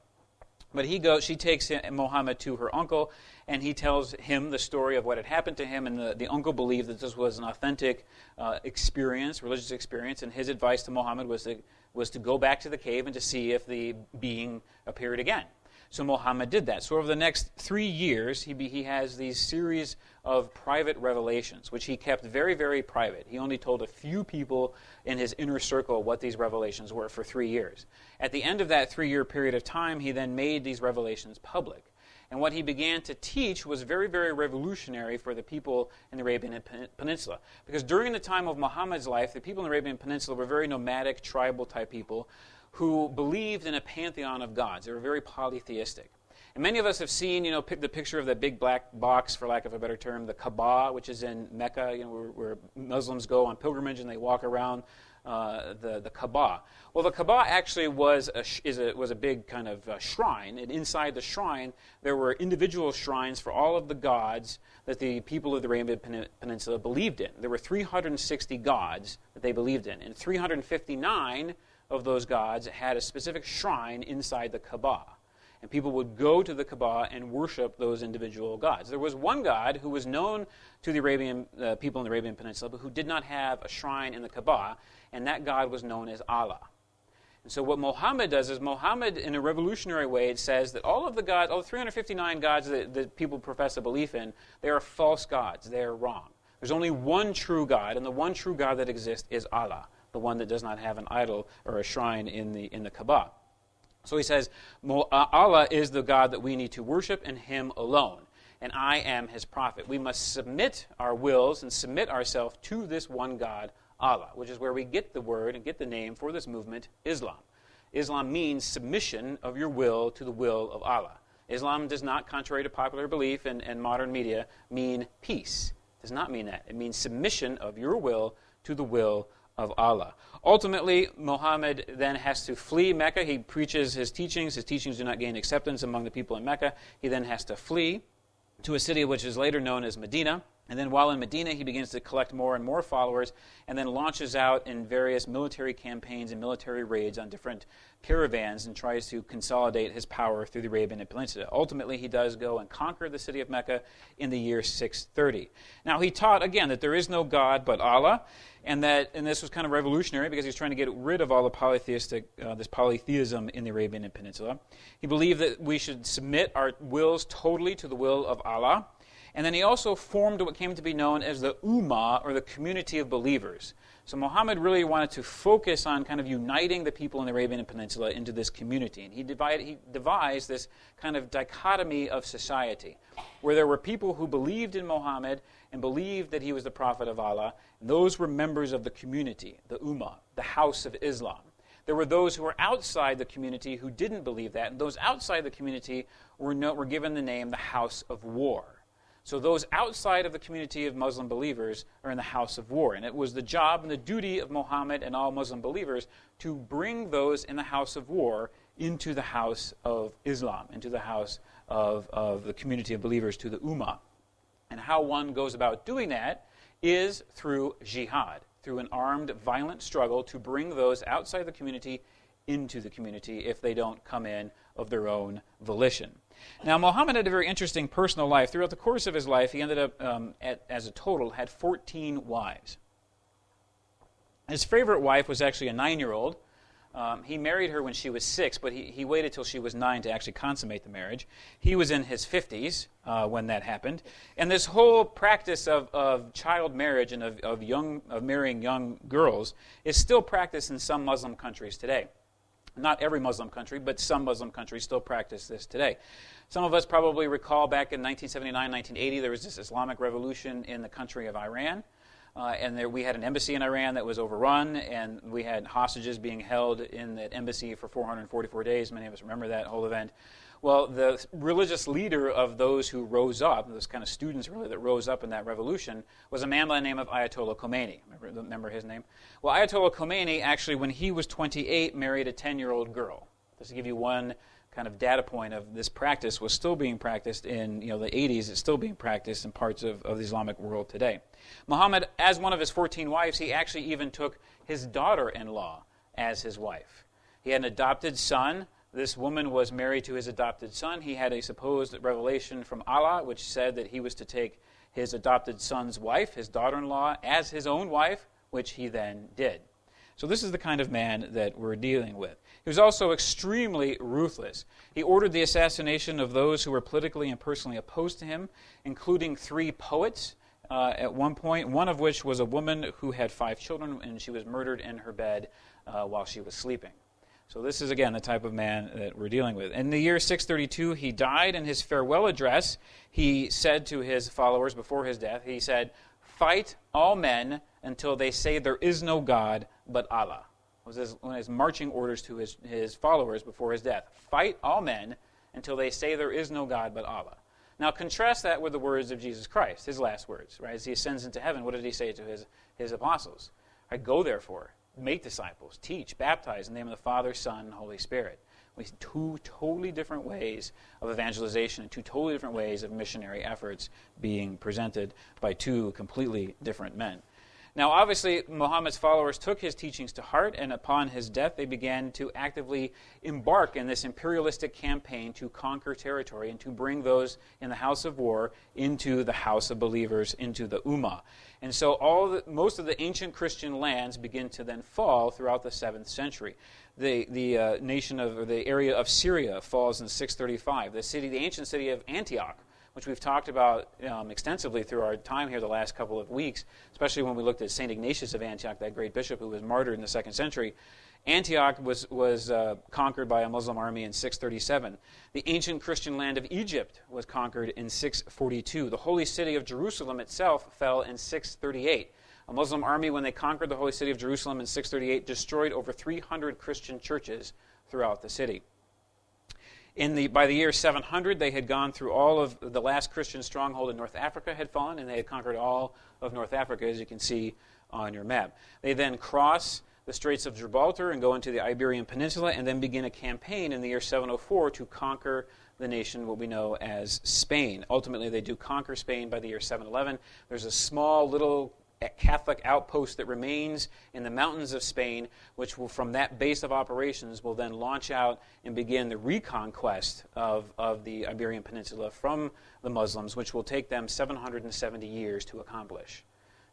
But he goes, she takes Muhammad to her uncle, and he tells him the story of what had happened to him. And the, the uncle believed that this was an authentic uh, experience, religious experience. And his advice to Muhammad was to, was to go back to the cave and to see if the being appeared again. So Muhammad did that. So over the next three years, he, be, he has these series of private revelations, which he kept very, very private. He only told a few people in his inner circle what these revelations were for three years. At the end of that three year period of time, he then made these revelations public. And what he began to teach was very, very revolutionary for the people in the Arabian Peninsula. Because during the time of Muhammad's life, the people in the Arabian Peninsula were very nomadic, tribal type people who believed in a pantheon of gods. They were very polytheistic. And many of us have seen, you know, the picture of that big black box, for lack of a better term, the Kaaba, which is in Mecca, you know, where, where Muslims go on pilgrimage and they walk around uh, the, the Kaaba. Well, the Kaaba actually was a, is a, was a big kind of uh, shrine, and inside the shrine there were individual shrines for all of the gods that the people of the Arabian Peninsula believed in. There were 360 gods that they believed in, and 359 of those gods had a specific shrine inside the Kaaba. And people would go to the Kaaba and worship those individual gods. There was one god who was known to the Arabian uh, people in the Arabian Peninsula, but who did not have a shrine in the Kaaba, and that God was known as Allah. And so what Muhammad does is Muhammad, in a revolutionary way, it says that all of the gods, all the 359 gods that, that people profess a belief in, they are false gods. They are wrong. There's only one true God, and the one true God that exists is Allah, the one that does not have an idol or a shrine in the, in the Kaaba. So he says, uh, Allah is the God that we need to worship, and Him alone. And I am His prophet. We must submit our wills and submit ourselves to this one God Allah, which is where we get the word and get the name for this movement, Islam. Islam means submission of your will to the will of Allah. Islam does not, contrary to popular belief and, and modern media, mean peace. It does not mean that. It means submission of your will to the will of Allah. Ultimately, Muhammad then has to flee Mecca. He preaches his teachings. His teachings do not gain acceptance among the people in Mecca. He then has to flee to a city which is later known as Medina. And then while in Medina, he begins to collect more and more followers and then launches out in various military campaigns and military raids on different caravans and tries to consolidate his power through the Arabian Peninsula. Ultimately, he does go and conquer the city of Mecca in the year 630. Now, he taught, again, that there is no God but Allah, and that and this was kind of revolutionary because he's trying to get rid of all the polytheistic uh, this polytheism in the Arabian Peninsula. He believed that we should submit our wills totally to the will of Allah. And then he also formed what came to be known as the Ummah, or the community of believers. So Muhammad really wanted to focus on kind of uniting the people in the Arabian Peninsula into this community. And he, divided, he devised this kind of dichotomy of society, where there were people who believed in Muhammad and believed that he was the prophet of Allah. And those were members of the community, the Ummah, the house of Islam. There were those who were outside the community who didn't believe that. And those outside the community were, no, were given the name the house of war. So those outside of the community of Muslim believers are in the house of war. And it was the job and the duty of Muhammad and all Muslim believers to bring those in the house of war into the house of Islam, into the house of, of the community of believers, to the Ummah. And how one goes about doing that is through jihad, through an armed, violent struggle to bring those outside the community into the community if they don't come in of their own volition. Now, Muhammad had a very interesting personal life. Throughout the course of his life, he ended up, um, at, as a total, had 14 wives. His favorite wife was actually a nine year old. Um, he married her when she was six, but he, he waited till she was nine to actually consummate the marriage. He was in his 50s uh, when that happened. And this whole practice of, of child marriage and of, of, young, of marrying young girls is still practiced in some Muslim countries today. Not every Muslim country, but some Muslim countries still practice this today. Some of us probably recall back in 1979, 1980, there was this Islamic revolution in the country of Iran. Uh, and there, we had an embassy in Iran that was overrun, and we had hostages being held in that embassy for 444 days. Many of us remember that whole event. Well, the religious leader of those who rose up, those kind of students really that rose up in that revolution, was a man by the name of Ayatollah Khomeini. Remember, remember his name? Well, Ayatollah Khomeini actually, when he was 28, married a 10 year old girl. Just to give you one kind of data point of this practice was still being practiced in you know the 80s it's still being practiced in parts of, of the islamic world today muhammad as one of his 14 wives he actually even took his daughter-in-law as his wife he had an adopted son this woman was married to his adopted son. He had a supposed revelation from Allah, which said that he was to take his adopted son's wife, his daughter in law, as his own wife, which he then did. So, this is the kind of man that we're dealing with. He was also extremely ruthless. He ordered the assassination of those who were politically and personally opposed to him, including three poets uh, at one point, one of which was a woman who had five children, and she was murdered in her bed uh, while she was sleeping. So, this is again the type of man that we're dealing with. In the year 632, he died. In his farewell address, he said to his followers before his death, he said, Fight all men until they say there is no God but Allah. Was his, one of his marching orders to his, his followers before his death. Fight all men until they say there is no God but Allah. Now, contrast that with the words of Jesus Christ, his last words, right? As he ascends into heaven, what did he say to his, his apostles? I Go, therefore, make disciples, teach, baptize in the name of the Father, Son, and Holy Spirit. We see two totally different ways of evangelization and two totally different ways of missionary efforts being presented by two completely different men. Now, obviously, Muhammad's followers took his teachings to heart, and upon his death, they began to actively embark in this imperialistic campaign to conquer territory and to bring those in the house of war into the house of believers, into the Ummah. And so, all the, most of the ancient Christian lands begin to then fall throughout the 7th century. The, the uh, nation of, the area of Syria falls in 635. The city, the ancient city of Antioch, which we've talked about um, extensively through our time here the last couple of weeks, especially when we looked at St. Ignatius of Antioch, that great bishop who was martyred in the second century. Antioch was, was uh, conquered by a Muslim army in 637. The ancient Christian land of Egypt was conquered in 642. The holy city of Jerusalem itself fell in 638. A Muslim army, when they conquered the holy city of Jerusalem in 638, destroyed over 300 Christian churches throughout the city. In the, by the year 700, they had gone through all of the last Christian stronghold in North Africa had fallen, and they had conquered all of North Africa, as you can see on your map. They then cross the Straits of Gibraltar and go into the Iberian Peninsula, and then begin a campaign in the year 704 to conquer the nation, what we know as Spain. Ultimately, they do conquer Spain by the year 711. There's a small little Catholic outpost that remains in the mountains of Spain, which will, from that base of operations, will then launch out and begin the reconquest of, of the Iberian Peninsula from the Muslims, which will take them 770 years to accomplish.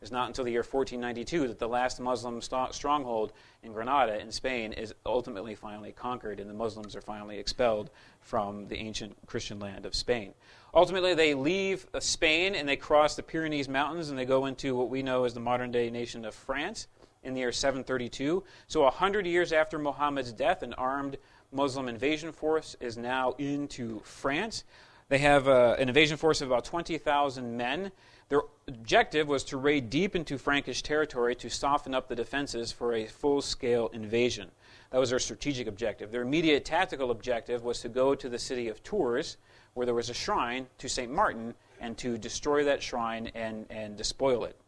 It's not until the year 1492 that the last Muslim st- stronghold in Granada in Spain is ultimately finally conquered and the Muslims are finally expelled from the ancient Christian land of Spain. Ultimately, they leave uh, Spain and they cross the Pyrenees Mountains and they go into what we know as the modern day nation of France in the year 732. So, 100 years after Muhammad's death, an armed Muslim invasion force is now into France. They have uh, an invasion force of about 20,000 men. Their objective was to raid deep into Frankish territory to soften up the defenses for a full scale invasion. That was their strategic objective. Their immediate tactical objective was to go to the city of Tours, where there was a shrine to St. Martin, and to destroy that shrine and, and despoil it.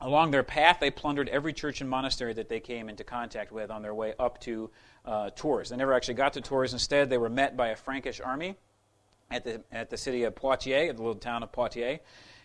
Along their path, they plundered every church and monastery that they came into contact with on their way up to uh, Tours. They never actually got to Tours. Instead, they were met by a Frankish army at the, at the city of Poitiers, at the little town of Poitiers.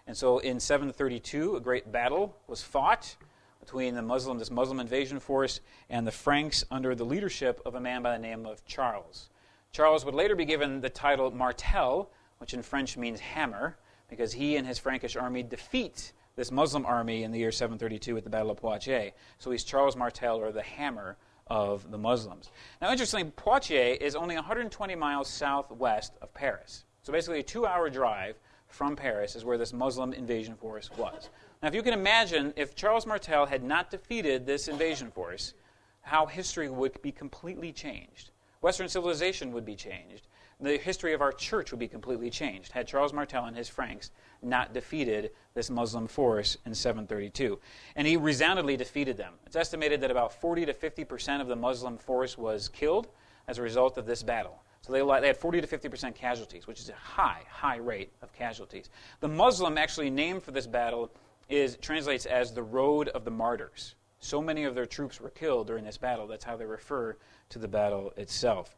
And so in 732, a great battle was fought between the Muslim, this Muslim invasion force and the Franks under the leadership of a man by the name of Charles. Charles would later be given the title Martel, which in French means hammer, because he and his Frankish army defeat this Muslim army in the year 732 at the Battle of Poitiers. So he's Charles Martel, or the hammer of the Muslims. Now, interestingly, Poitiers is only 120 miles southwest of Paris. So basically, a two hour drive from Paris is where this Muslim invasion force was. Now, if you can imagine, if Charles Martel had not defeated this invasion force, how history would be completely changed. Western civilization would be changed. The history of our church would be completely changed had Charles Martel and his Franks not defeated this Muslim force in 732. And he resoundingly defeated them. It's estimated that about 40 to 50 percent of the Muslim force was killed as a result of this battle. So they, they had 40 to 50 percent casualties, which is a high, high rate of casualties. The Muslim actually name for this battle is translates as the Road of the Martyrs. So many of their troops were killed during this battle. That's how they refer to the battle itself.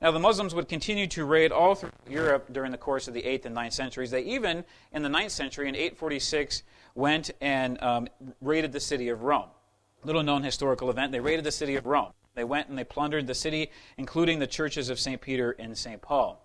Now, the Muslims would continue to raid all through Europe during the course of the 8th and 9th centuries. They even, in the 9th century, in 846, went and um, raided the city of Rome. Little known historical event. They raided the city of Rome. They went and they plundered the city, including the churches of St. Peter and St. Paul.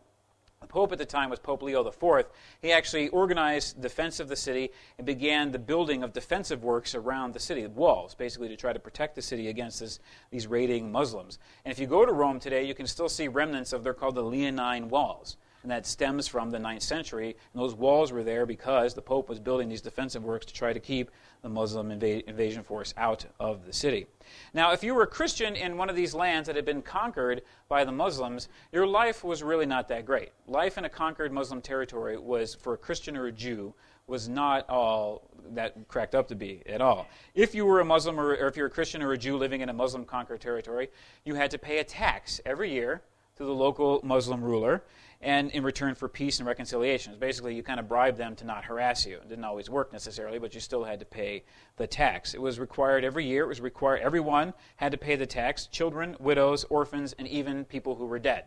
The Pope at the time was Pope Leo IV. He actually organized defense of the city and began the building of defensive works around the city, walls, basically to try to protect the city against this, these raiding Muslims. And if you go to Rome today, you can still see remnants of, they're called the Leonine walls and that stems from the ninth century. And those walls were there because the Pope was building these defensive works to try to keep the Muslim inv- invasion force out of the city. Now, if you were a Christian in one of these lands that had been conquered by the Muslims, your life was really not that great. Life in a conquered Muslim territory was, for a Christian or a Jew, was not all that cracked up to be at all. If you were a Muslim or, or if you're a Christian or a Jew living in a Muslim conquered territory, you had to pay a tax every year to the local Muslim ruler and in return for peace and reconciliation. Basically, you kind of bribed them to not harass you. It didn't always work necessarily, but you still had to pay the tax. It was required every year. It was required, everyone had to pay the tax children, widows, orphans, and even people who were dead.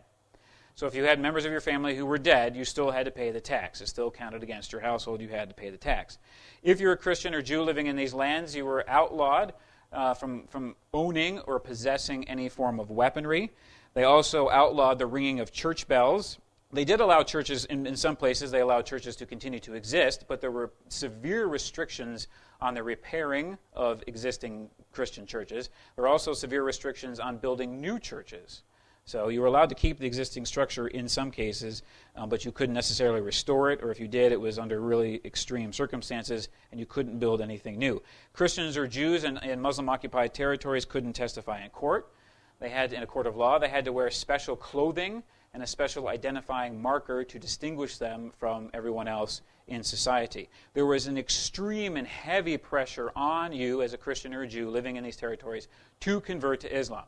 So if you had members of your family who were dead, you still had to pay the tax. It still counted against your household. You had to pay the tax. If you're a Christian or Jew living in these lands, you were outlawed uh, from, from owning or possessing any form of weaponry. They also outlawed the ringing of church bells they did allow churches, in, in some places, they allowed churches to continue to exist, but there were severe restrictions on the repairing of existing Christian churches. There were also severe restrictions on building new churches. So you were allowed to keep the existing structure in some cases, um, but you couldn't necessarily restore it, or if you did, it was under really extreme circumstances, and you couldn't build anything new. Christians or Jews in, in Muslim occupied territories couldn't testify in court. They had, in a court of law, they had to wear special clothing and a special identifying marker to distinguish them from everyone else in society. There was an extreme and heavy pressure on you as a Christian or a Jew living in these territories to convert to Islam.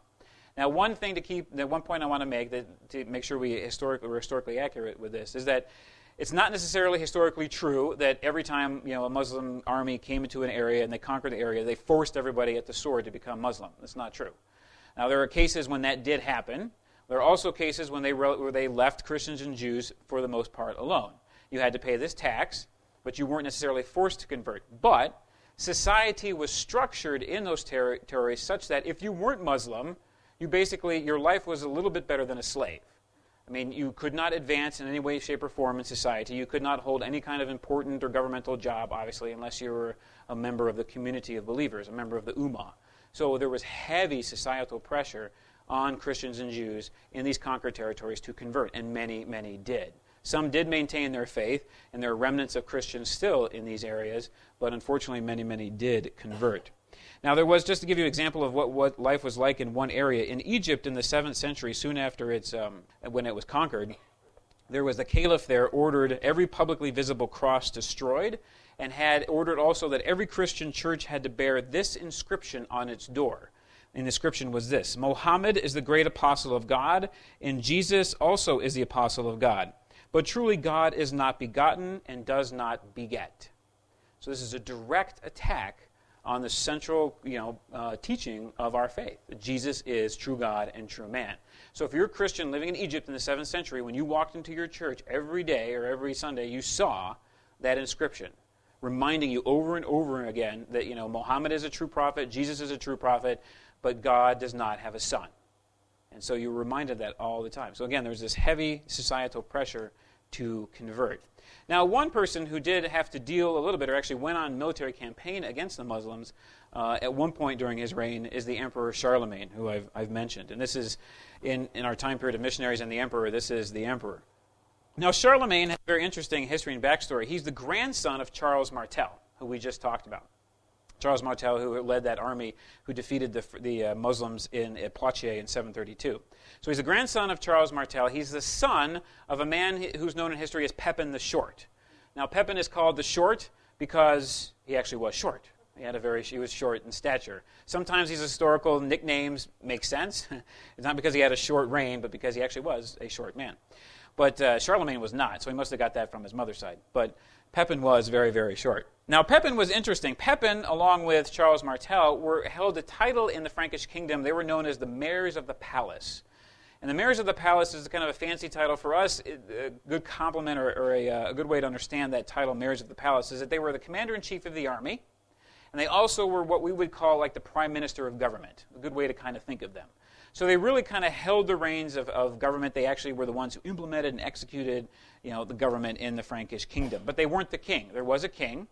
Now, one thing to keep, the one point I want to make that, to make sure we historically, we're historically accurate with this is that it's not necessarily historically true that every time you know a Muslim army came into an area and they conquered the area, they forced everybody at the sword to become Muslim. That's not true. Now, there are cases when that did happen, there are also cases when they, wrote, where they left Christians and Jews for the most part alone. You had to pay this tax, but you weren't necessarily forced to convert. But society was structured in those territories such that if you weren't Muslim, you basically, your life was a little bit better than a slave. I mean, you could not advance in any way, shape, or form in society. You could not hold any kind of important or governmental job, obviously, unless you were a member of the community of believers, a member of the Ummah. So there was heavy societal pressure on Christians and Jews in these conquered territories to convert, and many, many did. Some did maintain their faith, and there are remnants of Christians still in these areas, but unfortunately, many, many did convert. Now, there was, just to give you an example of what, what life was like in one area, in Egypt in the 7th century, soon after its, um, when it was conquered, there was the caliph there ordered every publicly visible cross destroyed and had ordered also that every Christian church had to bear this inscription on its door inscription was this Mohammed is the great apostle of God, and Jesus also is the apostle of God. But truly, God is not begotten and does not beget. So, this is a direct attack on the central you know, uh, teaching of our faith that Jesus is true God and true man. So, if you're a Christian living in Egypt in the 7th century, when you walked into your church every day or every Sunday, you saw that inscription reminding you over and over again that you know Muhammad is a true prophet, Jesus is a true prophet, but God does not have a son. And so you're reminded of that all the time. So again, there's this heavy societal pressure to convert. Now, one person who did have to deal a little bit, or actually went on military campaign against the Muslims uh, at one point during his reign, is the Emperor Charlemagne, who I've, I've mentioned. And this is, in, in our time period of missionaries and the Emperor, this is the Emperor. Now, Charlemagne has a very interesting history and backstory. He's the grandson of Charles Martel, who we just talked about. Charles Martel, who led that army who defeated the, the uh, Muslims in at Poitiers in 732. So he's a grandson of Charles Martel. He's the son of a man who's known in history as Pepin the Short. Now, Pepin is called the Short because he actually was short. He had a very he was short in stature. Sometimes these historical nicknames make sense. it's not because he had a short reign, but because he actually was a short man. But uh, Charlemagne was not, so he must have got that from his mother's side. But Pepin was very, very short. Now, Pepin was interesting. Pepin, along with Charles Martel, were held a title in the Frankish kingdom. They were known as the mayors of the palace. And the mayors of the palace is kind of a fancy title for us. A good compliment or, or a, uh, a good way to understand that title, mayors of the palace, is that they were the commander in chief of the army, and they also were what we would call like the prime minister of government, a good way to kind of think of them. So they really kind of held the reins of, of government. They actually were the ones who implemented and executed you know, the government in the Frankish kingdom. But they weren't the king. There was a king,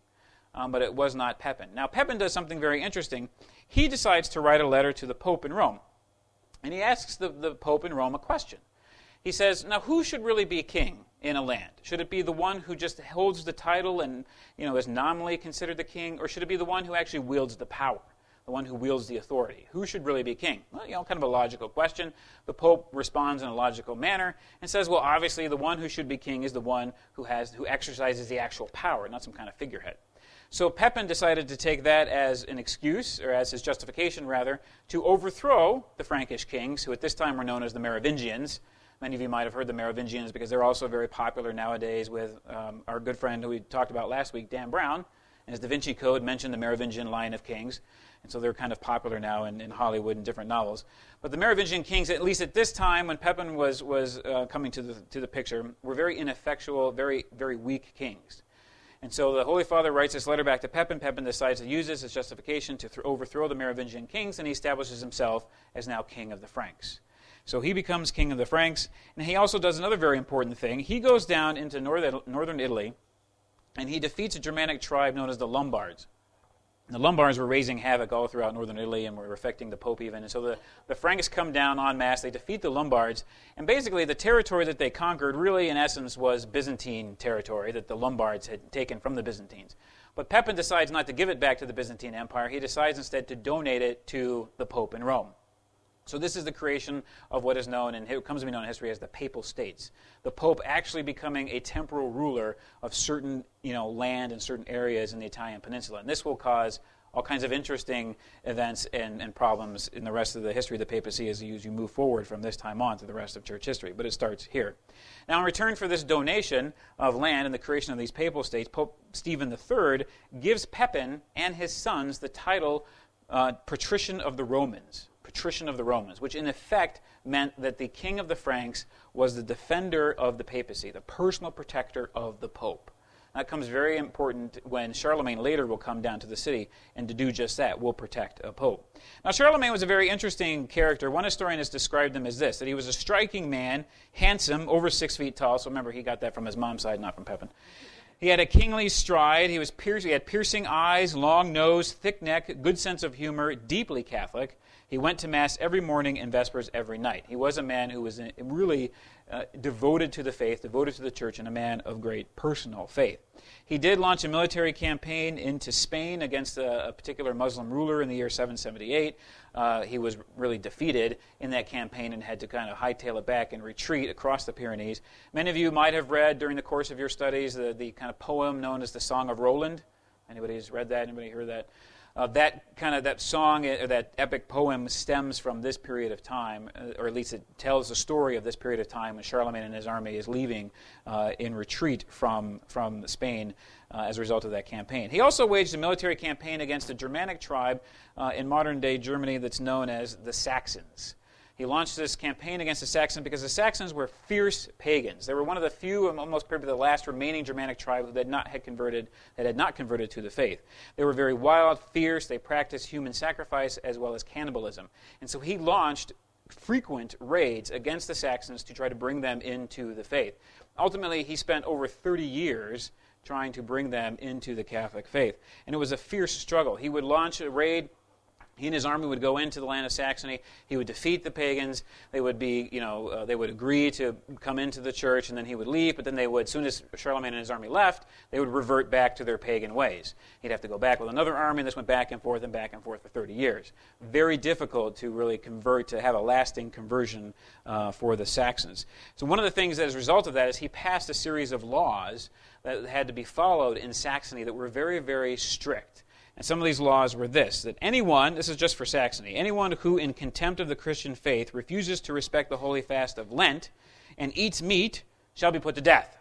um, but it was not Pepin. Now, Pepin does something very interesting. He decides to write a letter to the Pope in Rome. And he asks the, the Pope in Rome a question. He says, Now, who should really be king in a land? Should it be the one who just holds the title and you know, is nominally considered the king, or should it be the one who actually wields the power? The one who wields the authority. Who should really be king? Well, you know, kind of a logical question. The Pope responds in a logical manner and says, well, obviously the one who should be king is the one who has who exercises the actual power, not some kind of figurehead. So Pepin decided to take that as an excuse, or as his justification rather, to overthrow the Frankish kings, who at this time were known as the Merovingians. Many of you might have heard the Merovingians because they're also very popular nowadays with um, our good friend who we talked about last week, Dan Brown. And his Da Vinci Code mentioned the Merovingian line of kings. And so they're kind of popular now in, in Hollywood and different novels. But the Merovingian kings, at least at this time when Pepin was, was uh, coming to the, to the picture, were very ineffectual, very, very weak kings. And so the Holy Father writes this letter back to Pepin. Pepin decides to use this as justification to th- overthrow the Merovingian kings, and he establishes himself as now king of the Franks. So he becomes king of the Franks, and he also does another very important thing. He goes down into northern, northern Italy, and he defeats a Germanic tribe known as the Lombards. The Lombards were raising havoc all throughout northern Italy and were affecting the Pope even. And so the, the Franks come down en masse, they defeat the Lombards, and basically the territory that they conquered really, in essence, was Byzantine territory that the Lombards had taken from the Byzantines. But Pepin decides not to give it back to the Byzantine Empire. He decides instead to donate it to the Pope in Rome. So this is the creation of what is known and it comes to be known in history as the Papal States. The Pope actually becoming a temporal ruler of certain, you know, land and certain areas in the Italian peninsula. And this will cause all kinds of interesting events and, and problems in the rest of the history of the papacy as you, as you move forward from this time on to the rest of church history. But it starts here. Now, in return for this donation of land and the creation of these papal states, Pope Stephen III gives Pepin and his sons the title uh, Patrician of the Romans patrician of the Romans, which in effect meant that the king of the Franks was the defender of the papacy, the personal protector of the pope. That comes very important when Charlemagne later will come down to the city and to do just that, will protect a pope. Now, Charlemagne was a very interesting character. One historian has described him as this that he was a striking man, handsome, over six feet tall. So remember, he got that from his mom's side, not from Pepin. He had a kingly stride. He, was pierc- he had piercing eyes, long nose, thick neck, good sense of humor, deeply Catholic. He went to Mass every morning and Vespers every night. He was a man who was really uh, devoted to the faith, devoted to the church, and a man of great personal faith. He did launch a military campaign into Spain against a, a particular Muslim ruler in the year 778. Uh, he was really defeated in that campaign and had to kind of hightail it back and retreat across the Pyrenees. Many of you might have read during the course of your studies the, the kind of poem known as the Song of Roland. Anybody has read that? Anybody heard that? Uh, that kind of that song or uh, that epic poem stems from this period of time, uh, or at least it tells the story of this period of time when Charlemagne and his army is leaving uh, in retreat from from Spain uh, as a result of that campaign. He also waged a military campaign against a Germanic tribe uh, in modern day Germany that's known as the Saxons. He launched this campaign against the Saxons because the Saxons were fierce pagans. They were one of the few, almost probably the last remaining Germanic tribe that had not had converted, that had not converted to the faith. They were very wild, fierce. They practiced human sacrifice as well as cannibalism. And so he launched frequent raids against the Saxons to try to bring them into the faith. Ultimately, he spent over 30 years trying to bring them into the Catholic faith. And it was a fierce struggle. He would launch a raid he and his army would go into the land of Saxony. He would defeat the pagans. They would be, you know, uh, they would agree to come into the church, and then he would leave. But then they would, as soon as Charlemagne and his army left, they would revert back to their pagan ways. He'd have to go back with another army. And this went back and forth and back and forth for 30 years. Very difficult to really convert to have a lasting conversion uh, for the Saxons. So one of the things as a result of that is he passed a series of laws that had to be followed in Saxony that were very, very strict. And some of these laws were this that anyone, this is just for Saxony, anyone who, in contempt of the Christian faith, refuses to respect the holy fast of Lent and eats meat shall be put to death.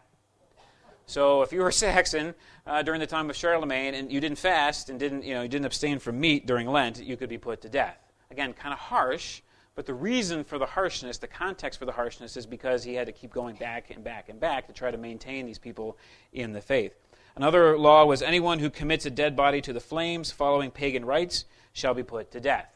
So if you were a Saxon uh, during the time of Charlemagne and you didn't fast and didn't, you know, you didn't abstain from meat during Lent, you could be put to death. Again, kind of harsh, but the reason for the harshness, the context for the harshness, is because he had to keep going back and back and back to try to maintain these people in the faith. Another law was anyone who commits a dead body to the flames following pagan rites shall be put to death.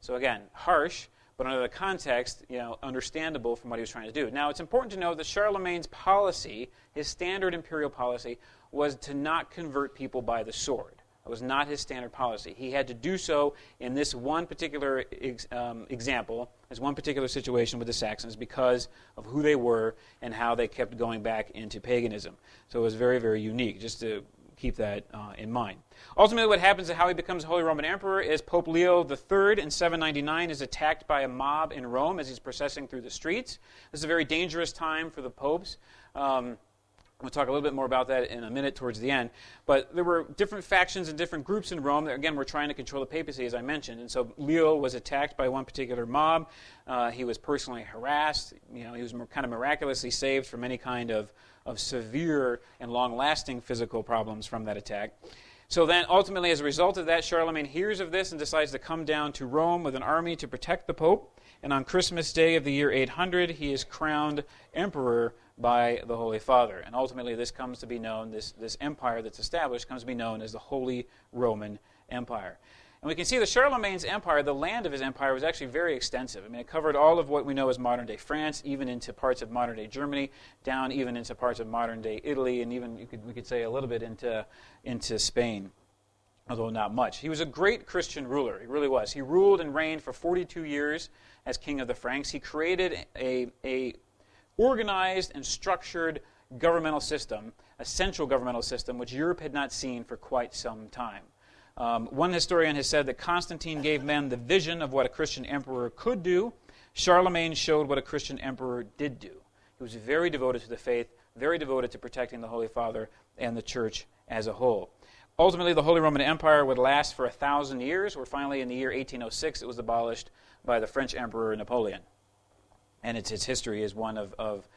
So again, harsh, but under the context, you know, understandable from what he was trying to do. Now, it's important to know that Charlemagne's policy, his standard imperial policy, was to not convert people by the sword. That was not his standard policy. He had to do so in this one particular ex, um, example, as one particular situation with the Saxons, because of who they were and how they kept going back into paganism. So it was very, very unique, just to keep that uh, in mind. Ultimately, what happens and how he becomes Holy Roman Emperor is Pope Leo III in 799 is attacked by a mob in Rome as he's processing through the streets. This is a very dangerous time for the popes. Um, We'll talk a little bit more about that in a minute towards the end. But there were different factions and different groups in Rome that, again, were trying to control the papacy, as I mentioned. And so Leo was attacked by one particular mob. Uh, he was personally harassed. You know, he was kind of miraculously saved from any kind of, of severe and long lasting physical problems from that attack. So then, ultimately, as a result of that, Charlemagne hears of this and decides to come down to Rome with an army to protect the Pope. And on Christmas Day of the year 800, he is crowned emperor by the Holy Father. And ultimately, this comes to be known, this, this empire that's established comes to be known as the Holy Roman Empire. And we can see that Charlemagne's empire, the land of his empire, was actually very extensive. I mean, it covered all of what we know as modern day France, even into parts of modern day Germany, down even into parts of modern day Italy, and even could, we could say a little bit into, into Spain, although not much. He was a great Christian ruler. He really was. He ruled and reigned for 42 years as king of the Franks. He created a, a organized and structured governmental system, a central governmental system, which Europe had not seen for quite some time. Um, one historian has said that Constantine gave men the vision of what a Christian emperor could do. Charlemagne showed what a Christian emperor did do. He was very devoted to the faith, very devoted to protecting the Holy Father and the church as a whole. Ultimately, the Holy Roman Empire would last for a thousand years, where finally in the year 1806 it was abolished by the French Emperor Napoleon and its, its history is one of, of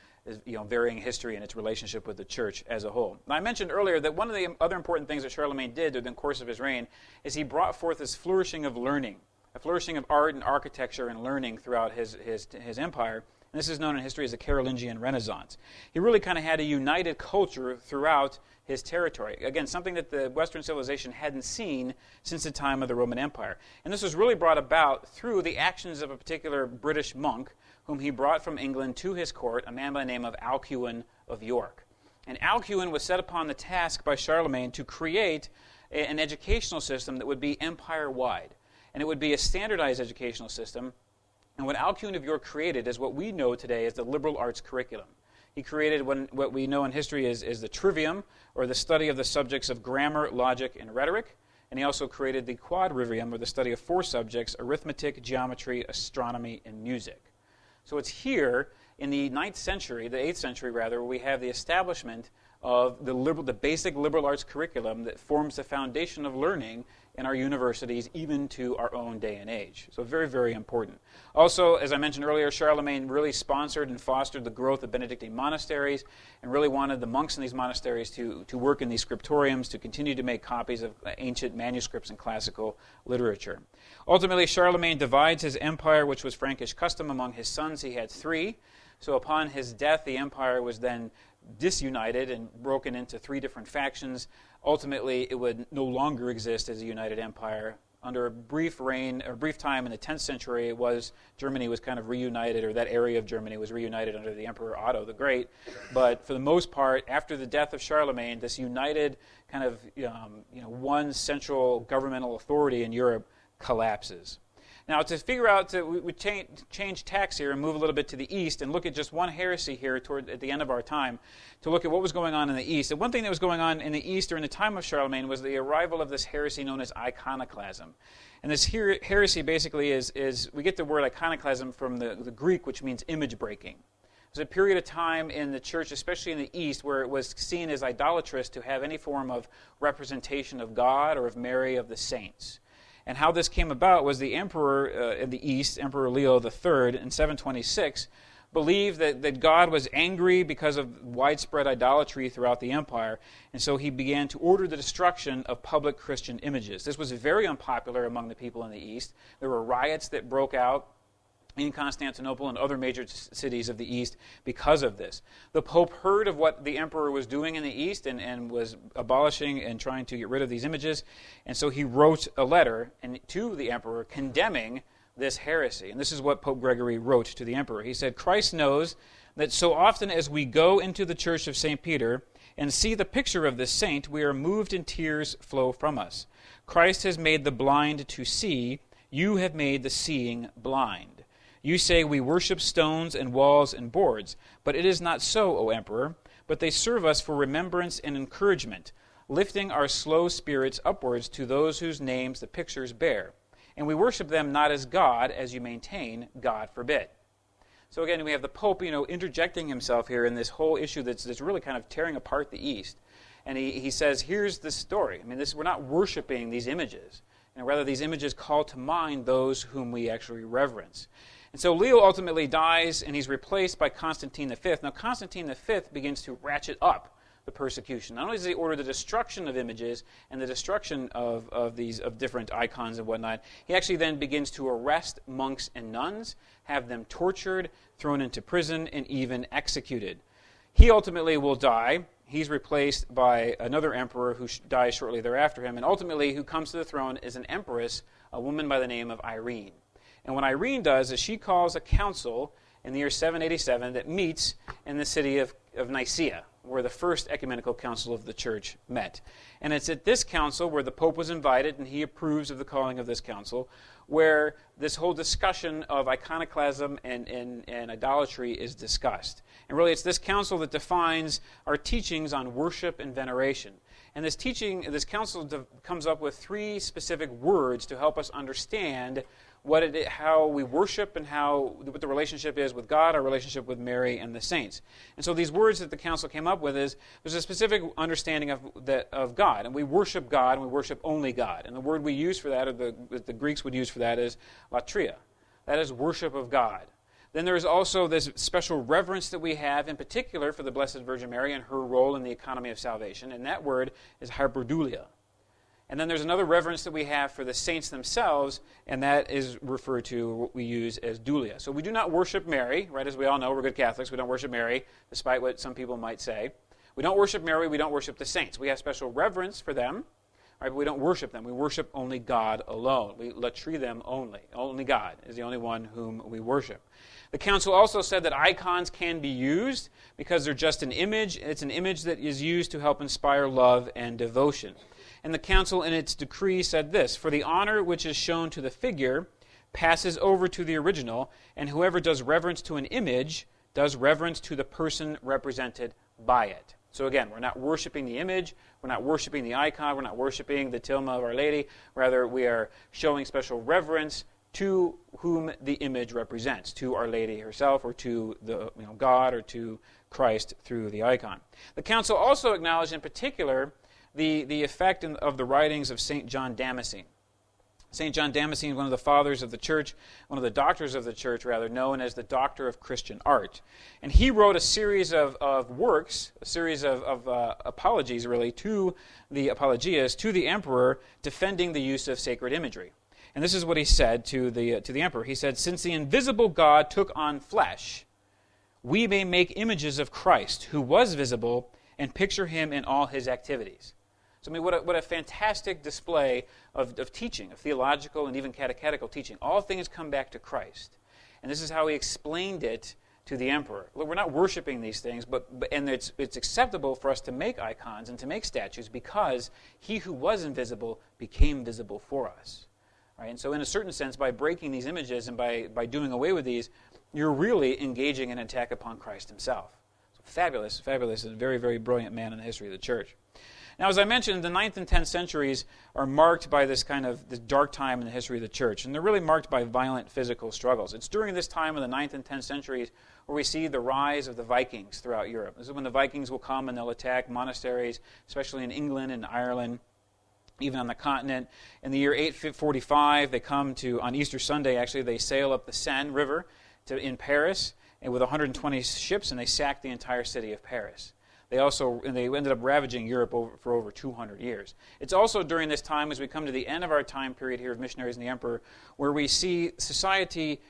you know, varying history and its relationship with the church as a whole. Now, I mentioned earlier that one of the other important things that Charlemagne did during the course of his reign is he brought forth this flourishing of learning, a flourishing of art and architecture and learning throughout his, his, his empire. And this is known in history as the Carolingian Renaissance. He really kind of had a united culture throughout his territory. Again, something that the Western civilization hadn't seen since the time of the Roman Empire. And this was really brought about through the actions of a particular British monk whom he brought from England to his court, a man by the name of Alcuin of York. And Alcuin was set upon the task by Charlemagne to create a, an educational system that would be empire wide. And it would be a standardized educational system. And what Alcuin of York created is what we know today as the liberal arts curriculum. He created what, we know in history is, is the trivium, or the study of the subjects of grammar, logic, and rhetoric. And he also created the quadrivium, or the study of four subjects arithmetic, geometry, astronomy, and music. So it's here in the ninth century, the 8th century rather, we have the establishment of the, liberal, the basic liberal arts curriculum that forms the foundation of learning in our universities, even to our own day and age. So, very, very important. Also, as I mentioned earlier, Charlemagne really sponsored and fostered the growth of Benedictine monasteries and really wanted the monks in these monasteries to, to work in these scriptoriums, to continue to make copies of ancient manuscripts and classical literature. Ultimately, Charlemagne divides his empire, which was Frankish custom, among his sons. He had three. So, upon his death, the empire was then disunited and broken into three different factions. Ultimately, it would no longer exist as a united empire. Under a brief reign, or brief time in the 10th century, it was Germany was kind of reunited, or that area of Germany was reunited under the Emperor Otto the Great. But for the most part, after the death of Charlemagne, this united kind of um, you know one central governmental authority in Europe collapses. Now, to figure out, to, we, we change, change tacks here and move a little bit to the east and look at just one heresy here toward at the end of our time to look at what was going on in the east. And one thing that was going on in the east during the time of Charlemagne was the arrival of this heresy known as iconoclasm. And this her- heresy basically is, is, we get the word iconoclasm from the, the Greek, which means image breaking. It was a period of time in the church, especially in the East, where it was seen as idolatrous to have any form of representation of God or of Mary of the saints. And how this came about was the emperor uh, in the East, Emperor Leo III, in 726, believed that, that God was angry because of widespread idolatry throughout the empire, and so he began to order the destruction of public Christian images. This was very unpopular among the people in the East. There were riots that broke out in Constantinople and other major cities of the East because of this. The Pope heard of what the emperor was doing in the East and, and was abolishing and trying to get rid of these images, and so he wrote a letter and, to the emperor condemning this heresy. And this is what Pope Gregory wrote to the emperor. He said, Christ knows that so often as we go into the church of St. Peter and see the picture of this saint, we are moved and tears flow from us. Christ has made the blind to see, you have made the seeing blind. You say we worship stones and walls and boards, but it is not so, O Emperor, but they serve us for remembrance and encouragement, lifting our slow spirits upwards to those whose names the pictures bear. And we worship them not as God, as you maintain, God forbid. So again, we have the Pope, you know, interjecting himself here in this whole issue that's, that's really kind of tearing apart the East. And he, he says, here's the story. I mean, this, we're not worshiping these images. Know, rather, these images call to mind those whom we actually reverence. And so Leo ultimately dies, and he's replaced by Constantine V. Now, Constantine V begins to ratchet up the persecution. Not only does he order the destruction of images and the destruction of, of these of different icons and whatnot, he actually then begins to arrest monks and nuns, have them tortured, thrown into prison, and even executed. He ultimately will die. He's replaced by another emperor who dies shortly thereafter him, and ultimately who comes to the throne is an empress, a woman by the name of Irene. And what Irene does is she calls a council in the year 787 that meets in the city of, of Nicaea, where the first ecumenical council of the church met. And it's at this council where the Pope was invited and he approves of the calling of this council, where this whole discussion of iconoclasm and, and, and idolatry is discussed. And really, it's this council that defines our teachings on worship and veneration. And this teaching, this council de- comes up with three specific words to help us understand what it, how we worship and how what the relationship is with God, our relationship with Mary and the saints. And so these words that the council came up with is there's a specific understanding of that of God, and we worship God and we worship only God. And the word we use for that, or the the Greeks would use for that, is latria. That is worship of God. Then there is also this special reverence that we have, in particular for the Blessed Virgin Mary and her role in the economy of salvation, and that word is hyperdulia. And then there's another reverence that we have for the saints themselves, and that is referred to what we use as dulia. So we do not worship Mary, right? As we all know, we're good Catholics. We don't worship Mary, despite what some people might say. We don't worship Mary. We don't worship the saints. We have special reverence for them, right? But we don't worship them. We worship only God alone. We latri them only. Only God is the only one whom we worship. The council also said that icons can be used because they're just an image. It's an image that is used to help inspire love and devotion. And the council, in its decree, said this For the honor which is shown to the figure passes over to the original, and whoever does reverence to an image does reverence to the person represented by it. So again, we're not worshiping the image, we're not worshiping the icon, we're not worshiping the tilma of Our Lady. Rather, we are showing special reverence to whom the image represents, to Our Lady herself, or to the you know, God, or to Christ through the icon. The council also acknowledged, in particular, the, the effect in, of the writings of St. John Damascene. St. John Damascene, is one of the fathers of the church, one of the doctors of the church, rather, known as the Doctor of Christian Art. And he wrote a series of, of works, a series of, of uh, apologies, really, to the apologias, to the emperor, defending the use of sacred imagery. And this is what he said to the, uh, to the emperor. He said, Since the invisible God took on flesh, we may make images of Christ, who was visible, and picture him in all his activities. So, I mean, what a, what a fantastic display of, of teaching, of theological and even catechetical teaching. All things come back to Christ. And this is how he explained it to the emperor. Look, we're not worshiping these things, but, but, and it's, it's acceptable for us to make icons and to make statues because he who was invisible became visible for us. Right? And so, in a certain sense, by breaking these images and by, by doing away with these, you're really engaging an attack upon Christ himself. So fabulous, fabulous, and a very, very brilliant man in the history of the church. Now, as I mentioned, the 9th and 10th centuries are marked by this kind of this dark time in the history of the church, and they're really marked by violent physical struggles. It's during this time of the 9th and 10th centuries where we see the rise of the Vikings throughout Europe. This is when the Vikings will come and they'll attack monasteries, especially in England and Ireland even on the continent. In the year 845, they come to, on Easter Sunday, actually, they sail up the Seine River to, in Paris and with 120 ships, and they sack the entire city of Paris. They also and they ended up ravaging Europe over, for over 200 years. It's also during this time, as we come to the end of our time period here of missionaries and the emperor, where we see society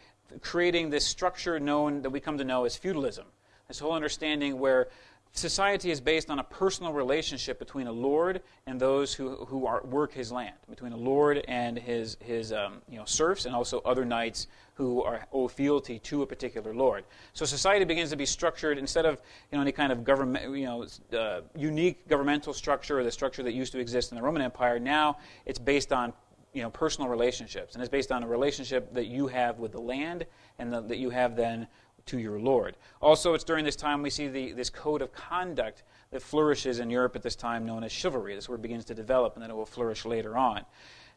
creating this structure known that we come to know as feudalism. This whole understanding where society is based on a personal relationship between a lord and those who, who are, work his land, between a lord and his, his um, you know, serfs and also other knights who are, owe fealty to a particular lord. So society begins to be structured instead of you know, any kind of government, you know, uh, unique governmental structure or the structure that used to exist in the Roman Empire. Now it's based on you know, personal relationships, and it's based on a relationship that you have with the land and the, that you have then to your Lord. Also, it's during this time we see the, this code of conduct that flourishes in Europe at this time known as chivalry. This word begins to develop, and then it will flourish later on.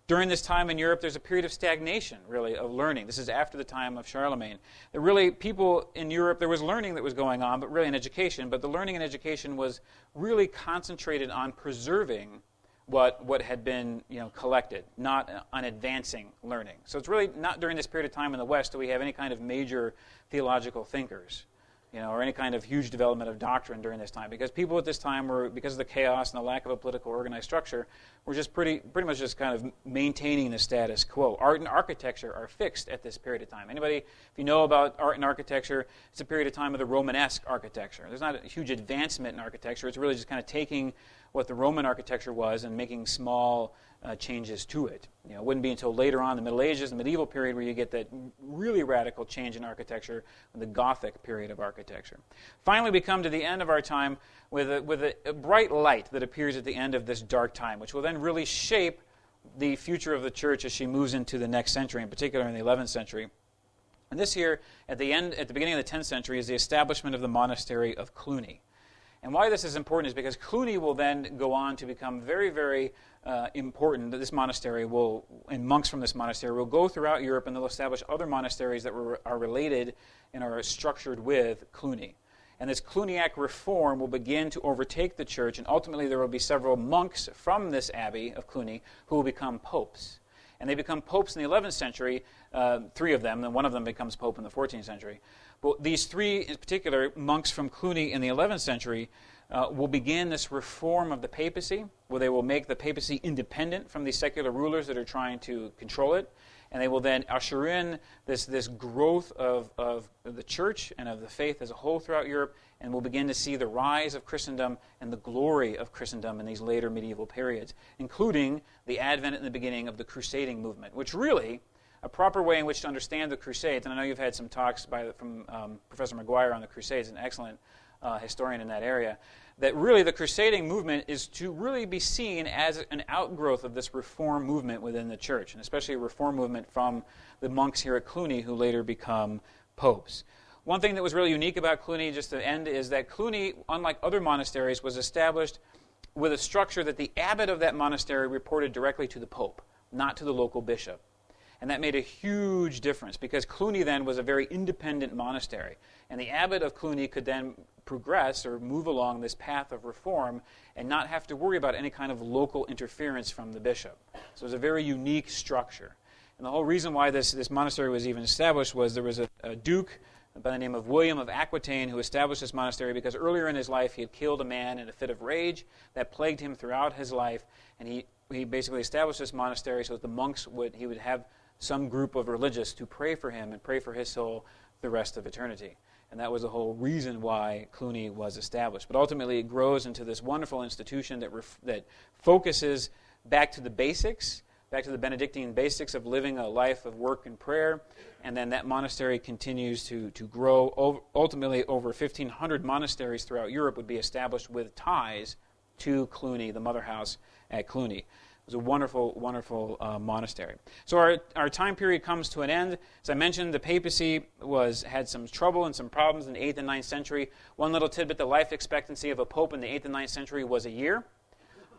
During this time in Europe, there's a period of stagnation, really, of learning. This is after the time of Charlemagne. There really, people in Europe, there was learning that was going on, but really in education. But the learning and education was really concentrated on preserving what, what had been you know, collected, not on advancing learning. So it's really not during this period of time in the West do we have any kind of major theological thinkers, you know, or any kind of huge development of doctrine during this time. Because people at this time were, because of the chaos and the lack of a political organized structure, were just pretty, pretty much just kind of maintaining the status quo. Art and architecture are fixed at this period of time. Anybody, if you know about art and architecture, it's a period of time of the Romanesque architecture. There's not a huge advancement in architecture. It's really just kind of taking what the Roman architecture was and making small uh, changes to it. You know, it wouldn't be until later on, the Middle Ages, the medieval period, where you get that really radical change in architecture, the Gothic period of architecture. Finally, we come to the end of our time with, a, with a, a bright light that appears at the end of this dark time, which will then really shape the future of the church as she moves into the next century, in particular in the 11th century. And this year, at the end, at the beginning of the 10th century, is the establishment of the monastery of Cluny. And why this is important is because Cluny will then go on to become very, very uh, important. That this monastery will, and monks from this monastery will go throughout Europe and they'll establish other monasteries that were, are related and are structured with Cluny. And this Cluniac reform will begin to overtake the church, and ultimately there will be several monks from this abbey of Cluny who will become popes. And they become popes in the 11th century, uh, three of them, and one of them becomes pope in the 14th century. But these three, in particular, monks from Cluny in the 11th century, uh, will begin this reform of the papacy, where they will make the papacy independent from these secular rulers that are trying to control it. And they will then usher in this, this growth of, of the church and of the faith as a whole throughout Europe, and we'll begin to see the rise of Christendom and the glory of Christendom in these later medieval periods, including the advent and the beginning of the crusading movement, which really a proper way in which to understand the Crusades, and I know you've had some talks by, from um, Professor McGuire on the Crusades, an excellent uh, historian in that area, that really the crusading movement is to really be seen as an outgrowth of this reform movement within the church, and especially a reform movement from the monks here at Cluny who later become popes. One thing that was really unique about Cluny, just to end, is that Cluny, unlike other monasteries, was established with a structure that the abbot of that monastery reported directly to the pope, not to the local bishop. And that made a huge difference because Cluny then was a very independent monastery. And the abbot of Cluny could then progress or move along this path of reform and not have to worry about any kind of local interference from the bishop. So it was a very unique structure. And the whole reason why this, this monastery was even established was there was a, a duke by the name of William of Aquitaine who established this monastery because earlier in his life he had killed a man in a fit of rage that plagued him throughout his life. And he, he basically established this monastery so that the monks would, he would have some group of religious to pray for him and pray for his soul the rest of eternity. And that was the whole reason why Cluny was established. But ultimately, it grows into this wonderful institution that, ref- that focuses back to the basics, back to the Benedictine basics of living a life of work and prayer. And then that monastery continues to, to grow. Ultimately, over 1,500 monasteries throughout Europe would be established with ties to Cluny, the mother house at Cluny. It was a wonderful, wonderful uh, monastery. So our, our time period comes to an end. As I mentioned, the papacy was had some trouble and some problems in the 8th and 9th century. One little tidbit, the life expectancy of a pope in the 8th and 9th century was a year.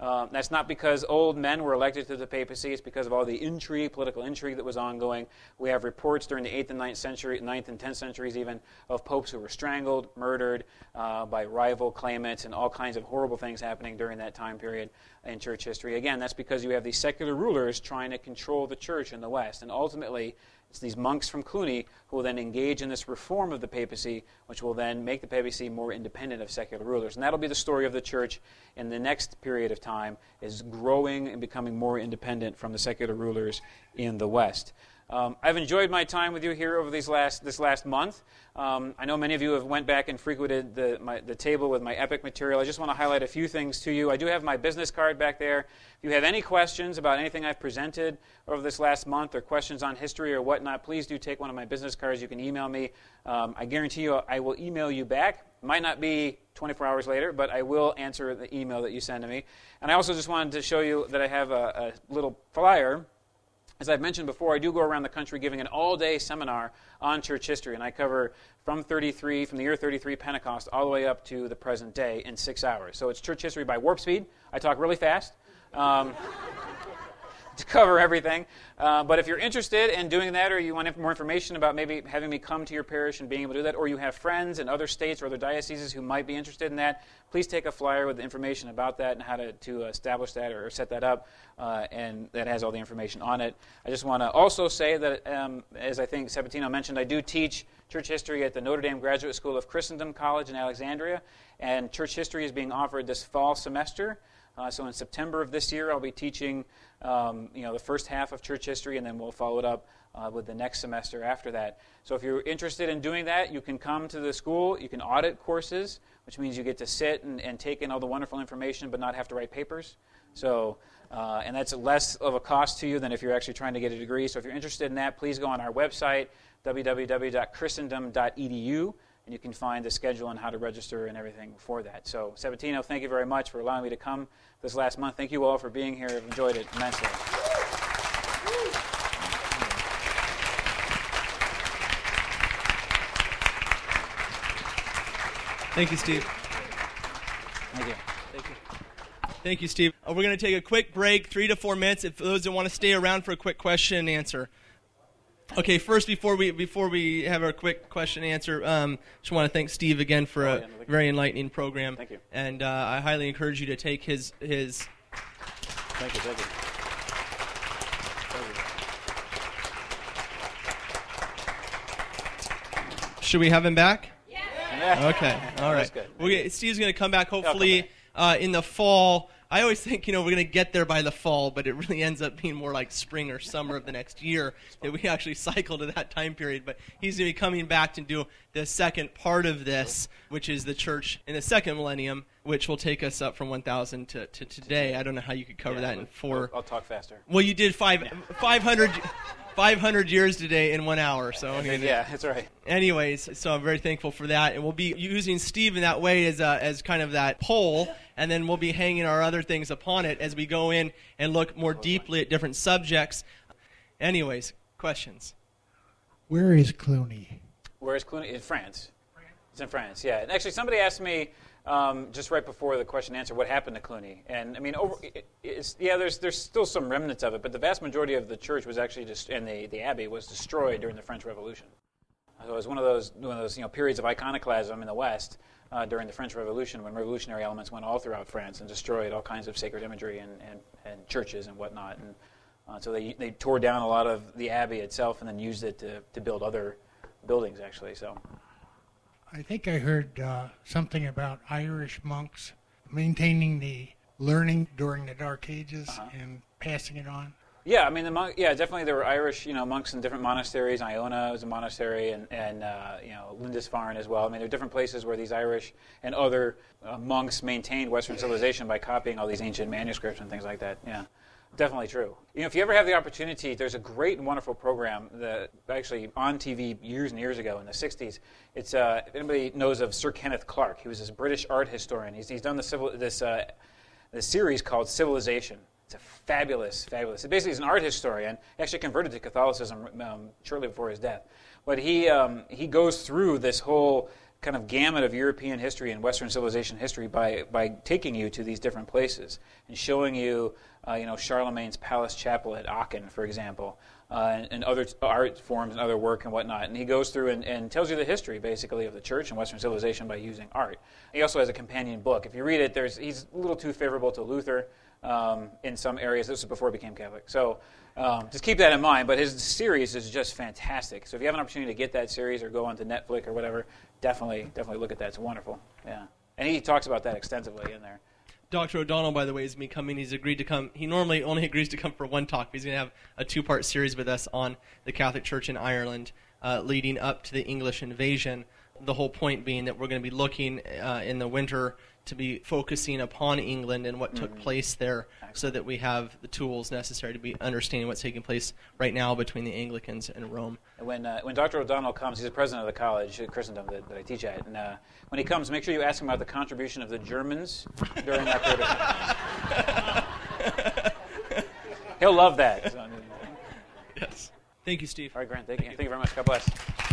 Uh, that's not because old men were elected to the papacy. It's because of all the intrigue, political intrigue that was ongoing. We have reports during the 8th and 9th century, 9th and 10th centuries even, of popes who were strangled, murdered uh, by rival claimants, and all kinds of horrible things happening during that time period in church history. Again, that's because you have these secular rulers trying to control the church in the West. And ultimately, it's these monks from Cluny who will then engage in this reform of the papacy, which will then make the papacy more independent of secular rulers. And that'll be the story of the church in the next period of time, is growing and becoming more independent from the secular rulers in the West. Um, I've enjoyed my time with you here over these last, this last month. Um, I know many of you have went back and frequented the, my, the table with my epic material. I just want to highlight a few things to you. I do have my business card back there. If you have any questions about anything I've presented over this last month or questions on history or whatnot, please do take one of my business cards. You can email me. Um, I guarantee you I will email you back. Might not be 24 hours later, but I will answer the email that you send to me. And I also just wanted to show you that I have a, a little flyer as I've mentioned before, I do go around the country giving an all day seminar on church history, and I cover from 33, from the year 33 Pentecost, all the way up to the present day in six hours. So it's church history by warp speed. I talk really fast. Um, to cover everything. Uh, but if you're interested in doing that, or you want more information about maybe having me come to your parish and being able to do that, or you have friends in other states or other dioceses who might be interested in that, please take a flyer with information about that and how to, to establish that or set that up. Uh, and that has all the information on it. I just want to also say that, um, as I think Sabatino mentioned, I do teach church history at the Notre Dame Graduate School of Christendom College in Alexandria, and church history is being offered this fall semester. Uh, so in September of this year, I'll be teaching um, you know, the first half of church history, and then we'll follow it up uh, with the next semester after that. So if you're interested in doing that, you can come to the school. You can audit courses, which means you get to sit and, and take in all the wonderful information but not have to write papers. So, uh, and that's less of a cost to you than if you're actually trying to get a degree. So if you're interested in that, please go on our website, www.christendom.edu and you can find the schedule and how to register and everything for that. So, Sabatino, thank you very much for allowing me to come this last month. Thank you all for being here. I've enjoyed it immensely.
Thank you, Steve.
Thank you.
Thank you. Thank you, Steve. Uh, we're going to take a quick break, three to four minutes. If those that want to stay around for a quick question and answer. Okay, first before we before we have our quick question and answer, um, just want to thank Steve again for
Oh,
a
yeah,
very enlightening program.
Thank you.
And uh, I highly encourage you to take his his.
Thank you. Thank you.
Should we have him back?
Yeah.
Okay, all right.
That's good.
We'll Steve's going to come back
come
hopefully
back.
Uh, in the fall. I always think you know we're going to get there by the fall, but it really ends up being more like spring or summer of the next year that we actually cycle to that time period. But he's going to be coming back to do the second part of this, which is the church in the second millennium, which will take us up from 1,000 to, to today. I don't know how you could cover
Yeah,
that in four.
I'll, I'll talk faster.
Well, you did five, 500, 500 years today in one hour. So anyway,
Yeah, that's right.
anyways, so I'm very thankful for that, and we'll be using Steve in that way as a, as kind of that pole, and then we'll be hanging our other things upon it as we go in and look more deeply at different subjects. Anyways, questions.
Where is Cluny?
Where's Cluny? In France. It's in France, yeah. And actually, somebody asked me um, just right before the question and answer what happened to Cluny. And I mean, over, it, yeah, there's, there's still some remnants of it, but the vast majority of the church was actually just, and the, the abbey was destroyed during the French Revolution. So it was one of those, one of those you know, periods of iconoclasm in the West uh, during the French Revolution when revolutionary elements went all throughout France and destroyed all kinds of sacred imagery and, and, and churches and whatnot. And uh, so they, they tore down a lot of the abbey itself and then used it to, to build other buildings, actually. So.
I think I heard uh, something about Irish monks maintaining the learning during the Dark Ages
Uh-huh.
and passing it on.
Yeah, I mean, the monk, yeah, definitely there were Irish, you know, monks in different monasteries. Iona was a monastery, and and uh, you know Lindisfarne as well. I mean, there are different places where these Irish and other uh, monks maintained Western civilization by copying all these ancient manuscripts and things like that. Yeah, definitely true. You know, if you ever have the opportunity, there's a great and wonderful program that actually on TV years and years ago in the '60s. It's uh, if anybody knows of Sir Kenneth Clark. He was this British art historian. He's he's done the civil this. Uh, the series called Civilization. It's a fabulous, fabulous. It basically he's an art historian. He actually converted to Catholicism um, shortly before his death. But he, um, he goes through this whole kind of gamut of European history and Western civilization history by, by taking you to these different places and showing you, uh, you know, Charlemagne's palace chapel at Aachen, for example, uh, and, and other art forms and other work and whatnot. And he goes through and, and tells you the history, basically, of the church and Western civilization by using art. He also has a companion book. If you read it, there's, he's a little too favorable to Luther um, in some areas. This was before he became Catholic. So um, just keep that in mind. But his series is just fantastic. So if you have an opportunity to get that series or go onto Netflix or whatever, definitely, definitely look at that. It's wonderful. Yeah. And he talks about that extensively in there.
Dr. O'Donnell, by the way, is me coming. He's agreed to come. He normally only agrees to come for one talk. But he's going to have a two-part series with us on the Catholic Church in Ireland, uh, leading up to the English invasion. The whole point being that we're going to be looking uh, in the winter to be focusing upon England and what took place there, so that we have the tools necessary to be understanding what's taking place right now between the Anglicans and Rome.
When, uh, when Dr. O'Donnell comes, he's the president of the college Christendom that, that I teach at. And uh, when he comes, make sure you ask him about the contribution of the Germans during that period of time. He'll love that. So,
Yes. Thank you, Steve.
all right, Grant. Thank you. Thank you very much. God bless.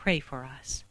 pray for us.